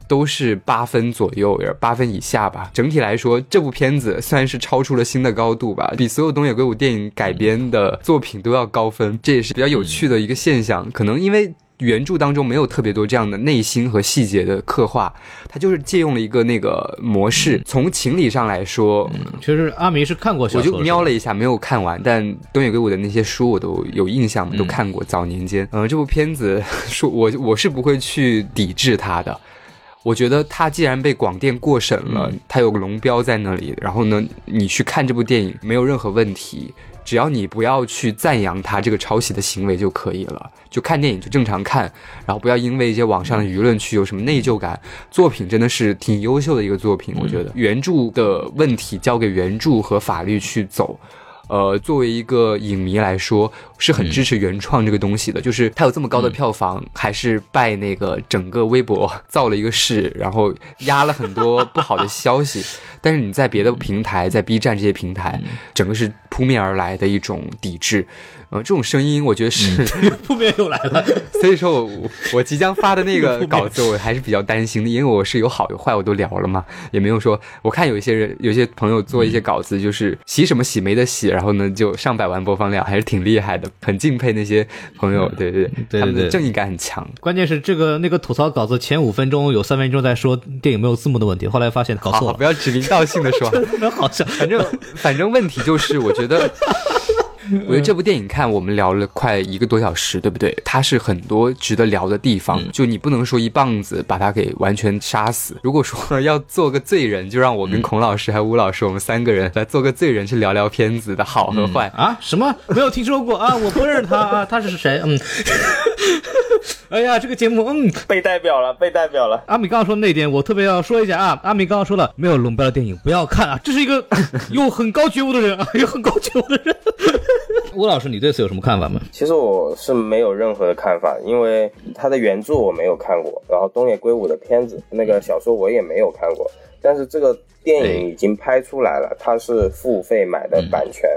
都是八分左右，八分以下吧。整体来说，这部片子算是超出了新的高度吧，比所有东野圭吾电影改编的作品都要高分。这也是比较有趣的一个现象。可能因为原著当中没有特别多这样的内心和细节的刻画，他就是借用了一个那个模式。从情理上来说，嗯其实阿梅是看过小说，我就瞄了一下，没有看完。但东野圭吾的那些书我都有印象，都看过。早年间，嗯，这部片子 说，我我是不会去抵制它的。我觉得他既然被广电过审了，他有个龙标在那里，然后呢，你去看这部电影没有任何问题，只要你不要去赞扬他这个抄袭的行为就可以了。就看电影就正常看，然后不要因为一些网上的舆论去有什么内疚感。作品真的是挺优秀的一个作品，我觉得原著的问题交给原著和法律去走。呃，作为一个影迷来说，是很支持原创这个东西的。就是它有这么高的票房，还是拜那个整个微博造了一个势，然后压了很多不好的消息。但是你在别的平台，在 B 站这些平台，整个是扑面而来的一种抵制。呃，这种声音我觉得是 扑面又来了。所以说我我即将发的那个 稿子，我还是比较担心的，因为我是有好有坏，我都聊了嘛，也没有说。我看有一些人，有些朋友做一些稿子，就是洗什么洗没得洗，然后呢就上百万播放量，还是挺厉害的，很敬佩那些朋友。对对对，他们的正义感很强。关键是这个那个吐槽稿子前五分钟有三分钟在说电影没有字幕的问题，后来发现搞错了。不要指名道高兴的说，特别好笑。反正反正问题就是，我觉得。我觉得这部电影看我们聊了快一个多小时，对不对？它是很多值得聊的地方，就你不能说一棒子把它给完全杀死。如果说要做个罪人，就让我跟孔老师还有吴老师，我们三个人来做个罪人，去聊聊片子的好和坏啊？什么？没有听说过啊？我不认识他啊？他是谁？嗯。哎呀，这个节目，嗯，被代表了，被代表了。阿米刚刚说那点，我特别要说一下啊。阿米刚刚说了，没有龙标的电影不要看啊，这是一个 有很高觉悟的人啊，有很高觉悟的人。吴老师，你对此有什么看法吗？其实我是没有任何的看法，因为他的原著我没有看过，然后东野圭吾的片子那个小说我也没有看过，但是这个电影已经拍出来了，它是付费买的版权，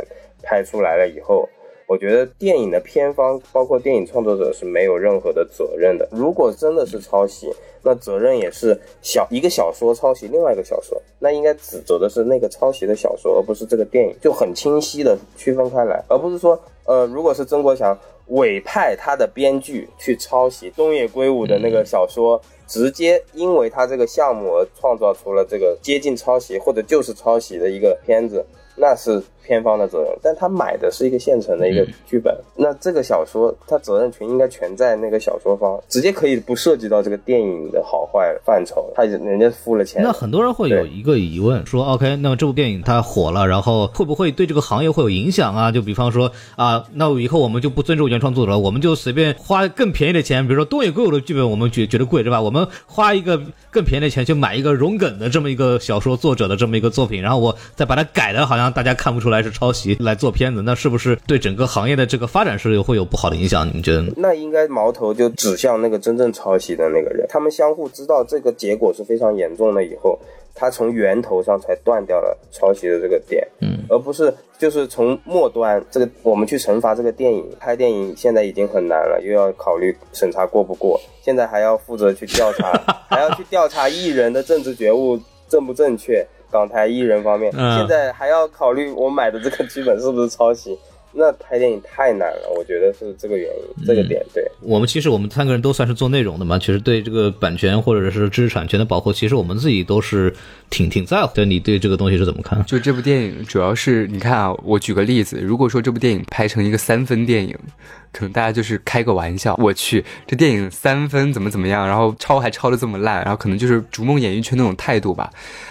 拍出来了以后。我觉得电影的片方，包括电影创作者是没有任何的责任的。如果真的是抄袭，那责任也是小一个小说抄袭另外一个小说，那应该指责的是那个抄袭的小说，而不是这个电影，就很清晰的区分开来，而不是说，呃，如果是曾国祥委派他的编剧去抄袭东野圭吾的那个小说，直接因为他这个项目而创造出了这个接近抄袭或者就是抄袭的一个片子，那是片方的责任，但他买的是一个现成的一个剧本，那这个小说他责任权应该全在那个小说方，直接可以不涉及到这个电影的好坏范畴，他人家付了钱。那很多人会有一个疑问，说 OK，那么这部电影它火了，然后会不会对这个行业会有影响啊？就比方说啊，那以后我们就不尊重原创作者了，我们就随便花更便宜的钱，比如说东野圭吾的剧本，我们觉觉得贵是吧？我们花一个更便宜的钱去买一个荣梗的这么一个小说作者的这么一个作品，然后我再把它改的好像大家看不出来是抄袭来做片子，那是不是对整个行业的这个发展是会有不好的影响？你们觉得？那应该矛头就指向那个真正抄袭的那个人，他们相互知道这个结果是非常严重的以后。他从源头上才断掉了抄袭的这个点，嗯，而不是就是从末端这个我们去惩罚这个电影。拍电影现在已经很难了，又要考虑审查过不过，现在还要负责去调查，还要去调查艺人的政治觉悟正不正确。港台艺人方面，现在还要考虑我买的这个剧本是不是抄袭。那拍电影太难了，我觉得是这个原因，这个点对。我们其实我们三个人都算是做内容的嘛，其实对这个版权或者是知识产权的保护，其实我们自己都是挺挺在乎。的你对这个东西是怎么看？就这部电影，主要是你看啊，我举个例子，如果说这部电影拍成一个三分电影，可能大家就是开个玩笑，我去，这电影三分怎么怎么样，然后抄还抄的这么烂，然后可能就是逐梦演艺圈那种态度吧。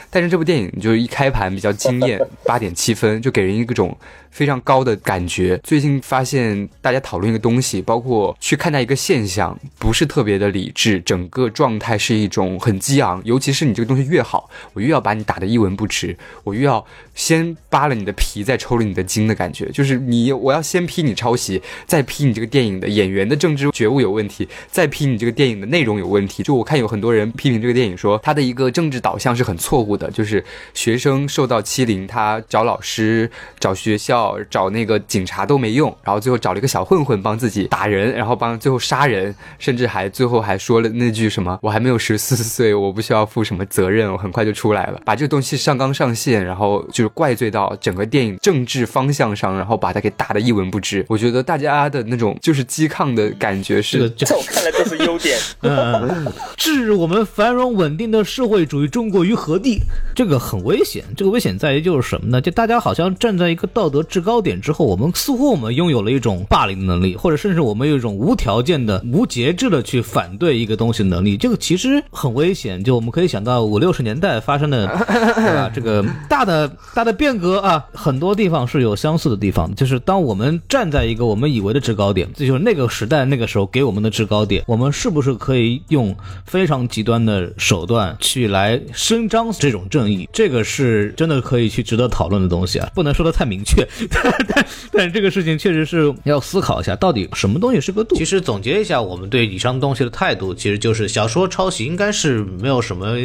但是这部电影就是一开盘比较惊艳，八点七分，就给人一种非常高的感觉。最近发现大家讨论一个东西，包括去看待一个现象，不是特别的理智，整个状态是一种很激昂。尤其是你这个东西越好，我越要把你打得一文不值，我越要先扒了你的皮，再抽了你的筋的感觉。就是你，我要先批你抄袭，再批你这个电影的演员的政治觉悟有问题，再批你这个电影的内容有问题。就我看有很多人批评这个电影，说它的一个政治导向是很错误。的就是学生受到欺凌，他找老师、找学校、找那个警察都没用，然后最后找了一个小混混帮自己打人，然后帮最后杀人，甚至还最后还说了那句什么：“我还没有十四岁，我不需要负什么责任，我很快就出来了。”把这个东西上纲上线，然后就是怪罪到整个电影政治方向上，然后把它给打得一文不值。我觉得大家的那种就是激抗的感觉是，在我看来都是优点。嗯置我们繁荣稳定的社会主义中国于何地？这个很危险，这个危险在于就是什么呢？就大家好像站在一个道德制高点之后，我们似乎我们拥有了一种霸凌的能力，或者甚至我们有一种无条件的、无节制的去反对一个东西的能力。这个其实很危险。就我们可以想到五六十年代发生的，对吧？这个大的大的变革啊，很多地方是有相似的地方。就是当我们站在一个我们以为的制高点，这就是那个时代那个时候给我们的制高点，我们是不是可以用非常极端的手段去来伸张这种？正义，这个是真的可以去值得讨论的东西啊，不能说的太明确，但但但这个事情确实是要思考一下，到底什么东西是个度。其实总结一下，我们对以上东西的态度，其实就是小说抄袭应该是没有什么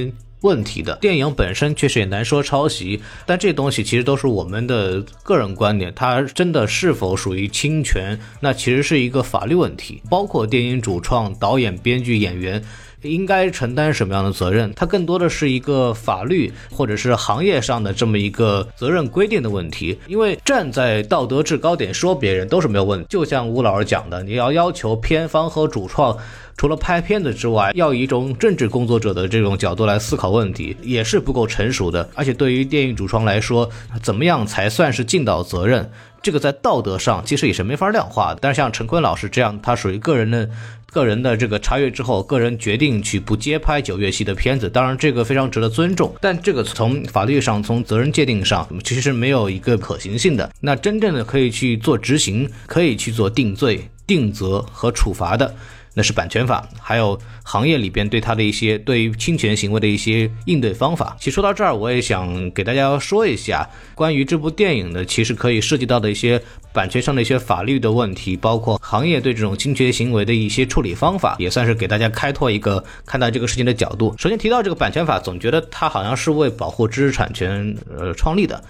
问题的，电影本身确实也难说抄袭，但这东西其实都是我们的个人观点，它真的是否属于侵权，那其实是一个法律问题，包括电影主创、导演、编剧、演员。应该承担什么样的责任？它更多的是一个法律或者是行业上的这么一个责任规定的问题。因为站在道德制高点说别人都是没有问题。就像吴老师讲的，你要要求片方和主创除了拍片子之外，要以一种政治工作者的这种角度来思考问题，也是不够成熟的。而且对于电影主创来说，怎么样才算是尽到责任？这个在道德上其实也是没法量化的。但是像陈坤老师这样，他属于个人的。个人的这个查阅之后，个人决定去不接拍九月系的片子，当然这个非常值得尊重。但这个从法律上、从责任界定上，其实是没有一个可行性的。那真正的可以去做执行、可以去做定罪、定责和处罚的。那是版权法，还有行业里边对他的一些对于侵权行为的一些应对方法。其实说到这儿，我也想给大家说一下关于这部电影的，其实可以涉及到的一些版权上的一些法律的问题，包括行业对这种侵权行为的一些处理方法，也算是给大家开拓一个看待这个事情的角度。首先提到这个版权法，总觉得它好像是为保护知识产权呃创立的。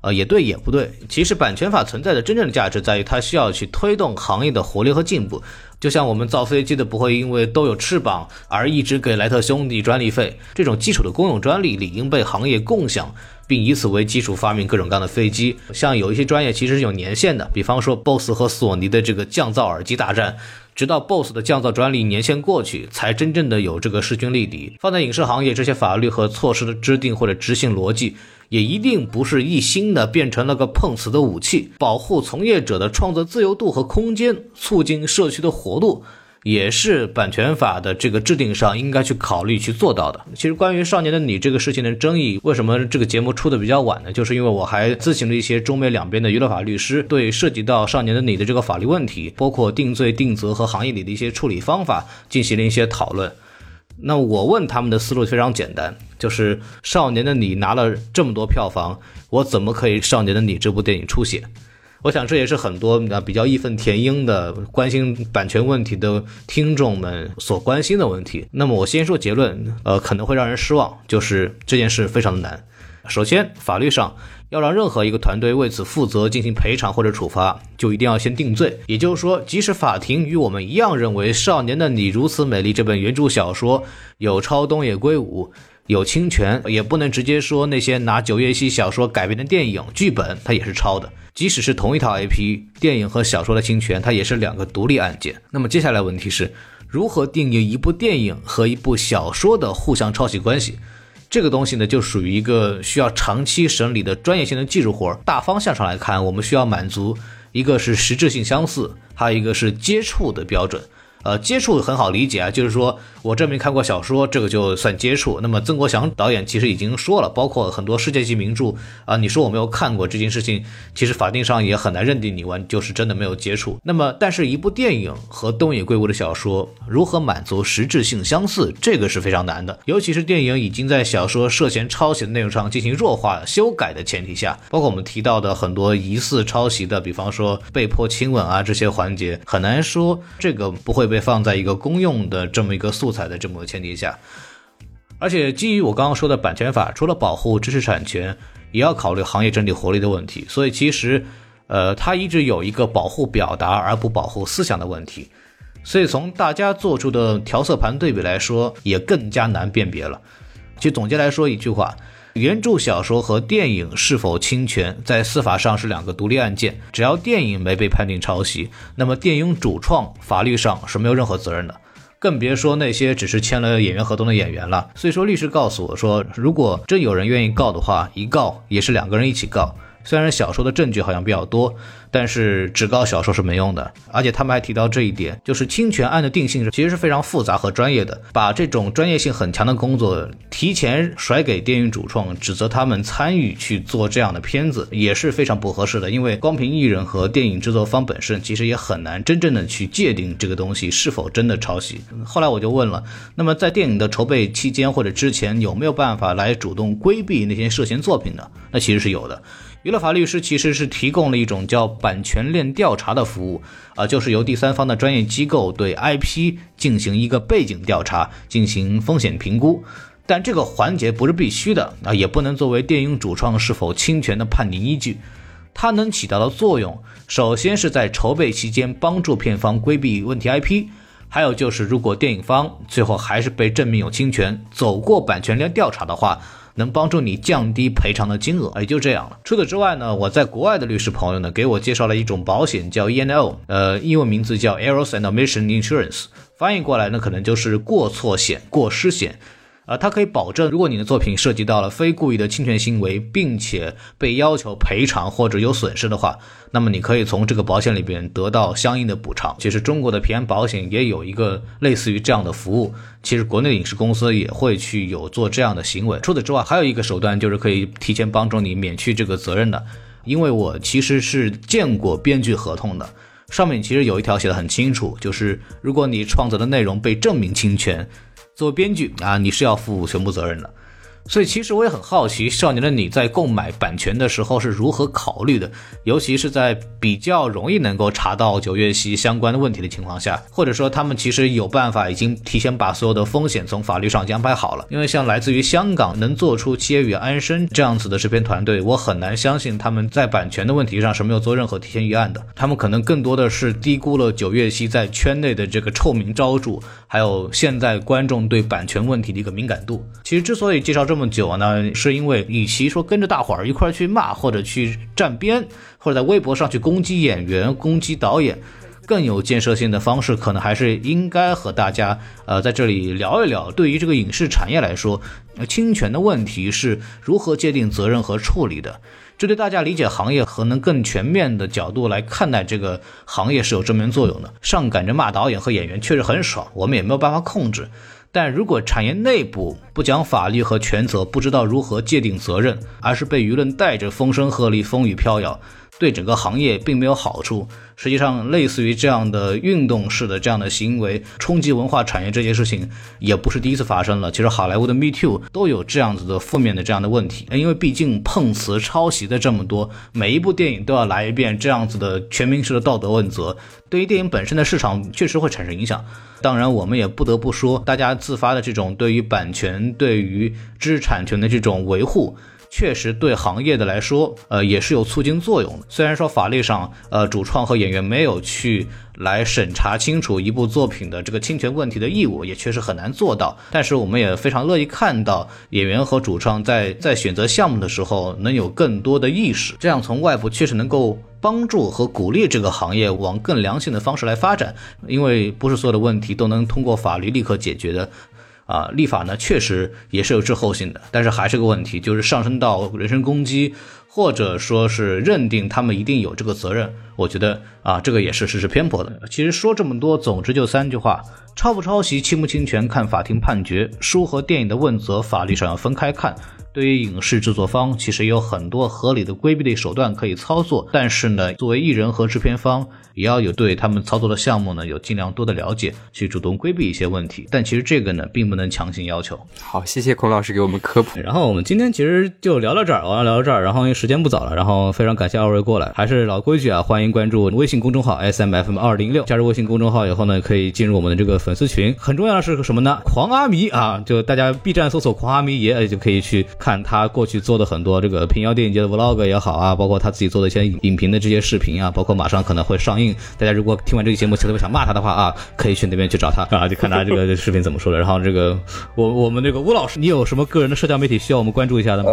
呃，也对，也不对。其实版权法存在的真正的价值在于，它需要去推动行业的活力和进步。就像我们造飞机的不会因为都有翅膀而一直给莱特兄弟专利费，这种基础的公用专利理应被行业共享，并以此为基础发明各种各样的飞机。像有一些专业其实是有年限的，比方说 BOSS 和索尼的这个降噪耳机大战。直到 BOSS 的降噪专利年限过去，才真正的有这个势均力敌。放在影视行业，这些法律和措施的制定或者执行逻辑，也一定不是一心的变成了个碰瓷的武器，保护从业者的创作自由度和空间，促进社区的活路。也是版权法的这个制定上应该去考虑去做到的。其实关于《少年的你》这个事情的争议，为什么这个节目出的比较晚呢？就是因为我还咨询了一些中美两边的娱乐法律师，对涉及到《少年的你》的这个法律问题，包括定罪定责和行业里的一些处理方法，进行了一些讨论。那我问他们的思路非常简单，就是《少年的你》拿了这么多票房，我怎么可以《少年的你》这部电影出血？我想这也是很多啊比较义愤填膺的关心版权问题的听众们所关心的问题。那么我先说结论，呃，可能会让人失望，就是这件事非常的难。首先，法律上要让任何一个团队为此负责进行赔偿或者处罚，就一定要先定罪。也就是说，即使法庭与我们一样认为《少年的你如此美丽》这本原著小说有抄东野圭吾。有侵权，也不能直接说那些拿九月溪小说改编的电影剧本，它也是抄的。即使是同一套 IP，电影和小说的侵权，它也是两个独立案件。那么接下来问题是，如何定义一部电影和一部小说的互相抄袭关系？这个东西呢，就属于一个需要长期审理的专业性的技术活儿。大方向上来看，我们需要满足一个是实质性相似，还有一个是接触的标准。呃，接触很好理解啊，就是说我证明看过小说，这个就算接触。那么曾国祥导演其实已经说了，包括很多世界级名著啊，你说我没有看过这件事情，其实法定上也很难认定你完就是真的没有接触。那么，但是一部电影和东野圭吾的小说如何满足实质性相似，这个是非常难的。尤其是电影已经在小说涉嫌抄袭的内容上进行弱化修改的前提下，包括我们提到的很多疑似抄袭的，比方说被迫亲吻啊这些环节，很难说这个不会。被放在一个公用的这么一个素材的这么个前提下，而且基于我刚刚说的版权法，除了保护知识产权，也要考虑行业整体活力的问题。所以其实，呃，它一直有一个保护表达而不保护思想的问题。所以从大家做出的调色盘对比来说，也更加难辨别了。其实总结来说一句话。原著小说和电影是否侵权，在司法上是两个独立案件。只要电影没被判定抄袭，那么电影主创法律上是没有任何责任的，更别说那些只是签了演员合同的演员了。所以说，律师告诉我说，如果真有人愿意告的话，一告也是两个人一起告。虽然小说的证据好像比较多，但是只告小说是没用的。而且他们还提到这一点，就是侵权案的定性其实是非常复杂和专业的。把这种专业性很强的工作提前甩给电影主创，指责他们参与去做这样的片子，也是非常不合适的。因为光凭艺人和电影制作方本身，其实也很难真正的去界定这个东西是否真的抄袭。后来我就问了，那么在电影的筹备期间或者之前，有没有办法来主动规避那些涉嫌作品呢？那其实是有的。娱乐法律师其实是提供了一种叫版权链调查的服务，啊，就是由第三方的专业机构对 IP 进行一个背景调查，进行风险评估。但这个环节不是必须的，啊，也不能作为电影主创是否侵权的判定依据。它能起到的作用，首先是在筹备期间帮助片方规避问题 IP，还有就是如果电影方最后还是被证明有侵权，走过版权链调查的话。能帮助你降低赔偿的金额，也就这样了。除此之外呢，我在国外的律师朋友呢，给我介绍了一种保险，叫 E N O，呃，英文名字叫 Errors and Omission Insurance，翻译过来呢，可能就是过错险、过失险。啊，它可以保证，如果你的作品涉及到了非故意的侵权行为，并且被要求赔偿或者有损失的话，那么你可以从这个保险里边得到相应的补偿。其实中国的平安保险也有一个类似于这样的服务，其实国内的影视公司也会去有做这样的行为。除此之外，还有一个手段就是可以提前帮助你免去这个责任的，因为我其实是见过编剧合同的，上面其实有一条写的很清楚，就是如果你创作的内容被证明侵权。作为编剧啊，你是要负全部责任的。所以其实我也很好奇，《少年的你》在购买版权的时候是如何考虑的，尤其是在比较容易能够查到九月溪相关的问题的情况下，或者说他们其实有办法已经提前把所有的风险从法律上安排好了。因为像来自于香港能做出《七月与安生》这样子的制片团队，我很难相信他们在版权的问题上是没有做任何提前预案的。他们可能更多的是低估了九月溪在圈内的这个臭名昭著，还有现在观众对版权问题的一个敏感度。其实之所以介绍这。么久呢，是因为与其说跟着大伙儿一块儿去骂，或者去站边，或者在微博上去攻击演员、攻击导演，更有建设性的方式，可能还是应该和大家呃在这里聊一聊，对于这个影视产业来说，侵权的问题是如何界定责任和处理的。这对大家理解行业和能更全面的角度来看待这个行业是有正面作用的。上赶着骂导演和演员确实很爽，我们也没有办法控制。但如果产业内部不讲法律和权责，不知道如何界定责任，而是被舆论带着风声鹤唳、风雨飘摇。对整个行业并没有好处。实际上，类似于这样的运动式的这样的行为冲击文化产业这件事情，也不是第一次发生了。其实，好莱坞的 Me Too 都有这样子的负面的这样的问题。因为毕竟碰瓷、抄袭的这么多，每一部电影都要来一遍这样子的全民式的道德问责，对于电影本身的市场确实会产生影响。当然，我们也不得不说，大家自发的这种对于版权、对于知识产权的这种维护。确实对行业的来说，呃，也是有促进作用的。虽然说法律上，呃，主创和演员没有去来审查清楚一部作品的这个侵权问题的义务，也确实很难做到。但是我们也非常乐意看到演员和主创在在选择项目的时候能有更多的意识，这样从外部确实能够帮助和鼓励这个行业往更良性的方式来发展。因为不是所有的问题都能通过法律立刻解决的。啊，立法呢确实也是有滞后性的，但是还是个问题，就是上升到人身攻击，或者说是认定他们一定有这个责任，我觉得啊，这个也是事实偏颇的。其实说这么多，总之就三句话：抄不抄袭、侵不侵权，看法庭判决；书和电影的问责，法律上要分开看。对于影视制作方，其实有很多合理的规避的手段可以操作，但是呢，作为艺人和制片方。也要有对他们操作的项目呢有尽量多的了解，去主动规避一些问题。但其实这个呢，并不能强行要求。好，谢谢孔老师给我们科普。然后我们今天其实就聊到这儿，我要聊到这儿。然后因为时间不早了，然后非常感谢二位过来。还是老规矩啊，欢迎关注微信公众号 S M F M 二零六。加入微信公众号以后呢，可以进入我们的这个粉丝群。很重要的是个什么呢？狂阿迷啊，就大家 B 站搜索“狂阿迷爷”就可以去看他过去做的很多这个平遥电影节的 Vlog 也好啊，包括他自己做的一些影评的这些视频啊，包括马上可能会上映。大家如果听完这个节目特别想骂他的话啊，可以去那边去找他 啊，就看他这个视频怎么说的。然后这个我我们这个吴老师，你有什么个人的社交媒体需要我们关注一下的吗？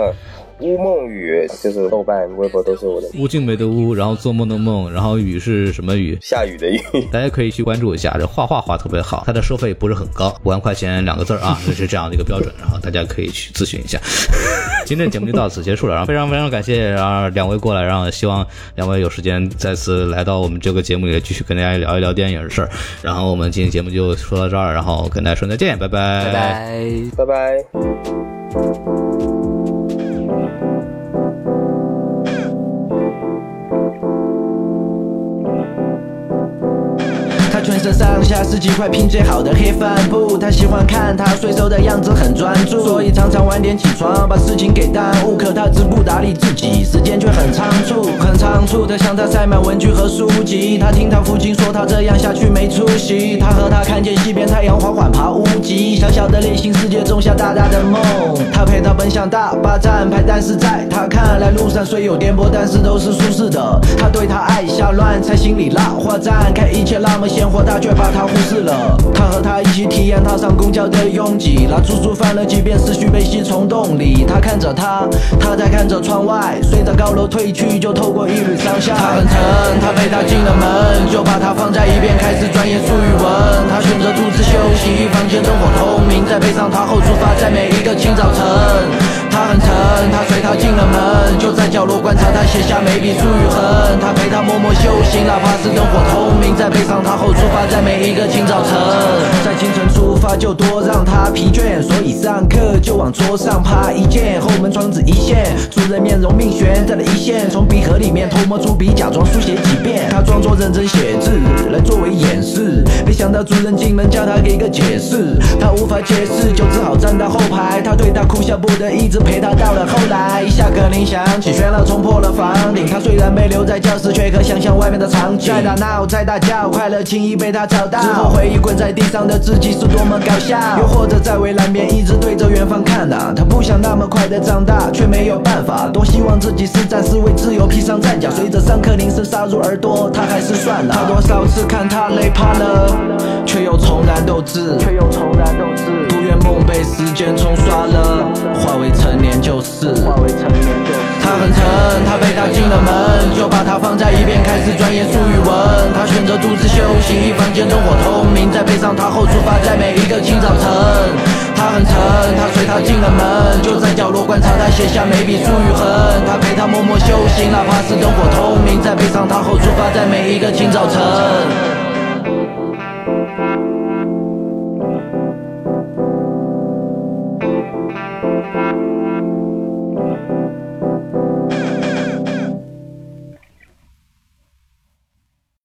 乌梦雨就是豆瓣、微博都是我的。乌静美的乌，然后做梦的梦，然后雨是什么雨？下雨的雨。大家可以去关注一下，这画画画特别好，它的收费不是很高，五万块钱两个字啊，就 是这样的一个标准。然后大家可以去咨询一下。今天的节目就到此结束了，然后非常非常感谢啊两位过来，然后希望两位有时间再次来到我们这个节目里继续跟大家聊一聊电影的事儿。然后我们今天节目就说到这儿，然后跟大家说再见，拜拜，拜拜，拜拜。上下十几块拼最好的黑帆布，他喜欢看他睡熟的样子很专注，所以常常晚点起床，把事情给耽误。可他自不打理自己，时间却很仓促，很仓促。的向他塞满文具和书籍，他听他父亲说他这样下去没出息。他和他看见西边太阳缓缓爬屋脊，小小的内心世界种下大大的梦。他陪他奔向大巴站牌，但是在他看来路上虽有颠簸，但是都是舒适的。他对他爱下乱猜，心里拉花绽开，一切那么鲜活。大却把他忽视了。他和他一起体验踏上公交的拥挤，那足足翻了几遍思绪被吸从洞里。他看着他，他在看着窗外，随着高楼退去，就透过一缕伤下。他很沉，他陪他进了门，就把他放在一边，开始钻研术语文。他选择独自休息，房间灯火通明，在背上他后出发，在每一个清早晨。他很沉，他随他进了门，就在角落观察他写下每笔注语痕。他陪他默默修行，哪怕是灯火通明，在背上他后出发，在每一个清早晨，在清晨出发就多让他疲倦，所以上课就往桌上趴一件，后门窗子一线，主任面容命悬在了一线，从笔盒里面偷摸出笔，假装书写几遍，他装作认真写字来作为掩饰，没想到主任进门叫他给个解释，他无法解释，就只好站到后排，他对他哭笑不得，一直。陪他到了后来，下课铃响起，喧闹冲破了房顶。他虽然被留在教室，却可想象外面的场景。在大闹，在大叫，快乐轻易被他找到。之后回忆滚在地上的自己是多么搞笑。又或者在围栏边一直对着远方看呐，他不想那么快的长大，却没有办法。多希望自己是战士为自由披上战甲。随着上课铃声杀入耳朵，他还是算了。他多少次看他累趴了，却又重燃斗志。却又重燃斗志。不愿梦被时间冲刷了，化为成年旧事，化为。成年就是，他很沉，他陪他进了门，就把他放在一边，开始钻研术语文。他选择。独自休息，房间灯火通明，在背上他后出发，在每一个清早晨。他很沉，他随他进了门，就在角落观察他写下每笔数与痕。他陪他默默修行，哪怕是灯火通明，在背上他后出发，在每一个清早晨。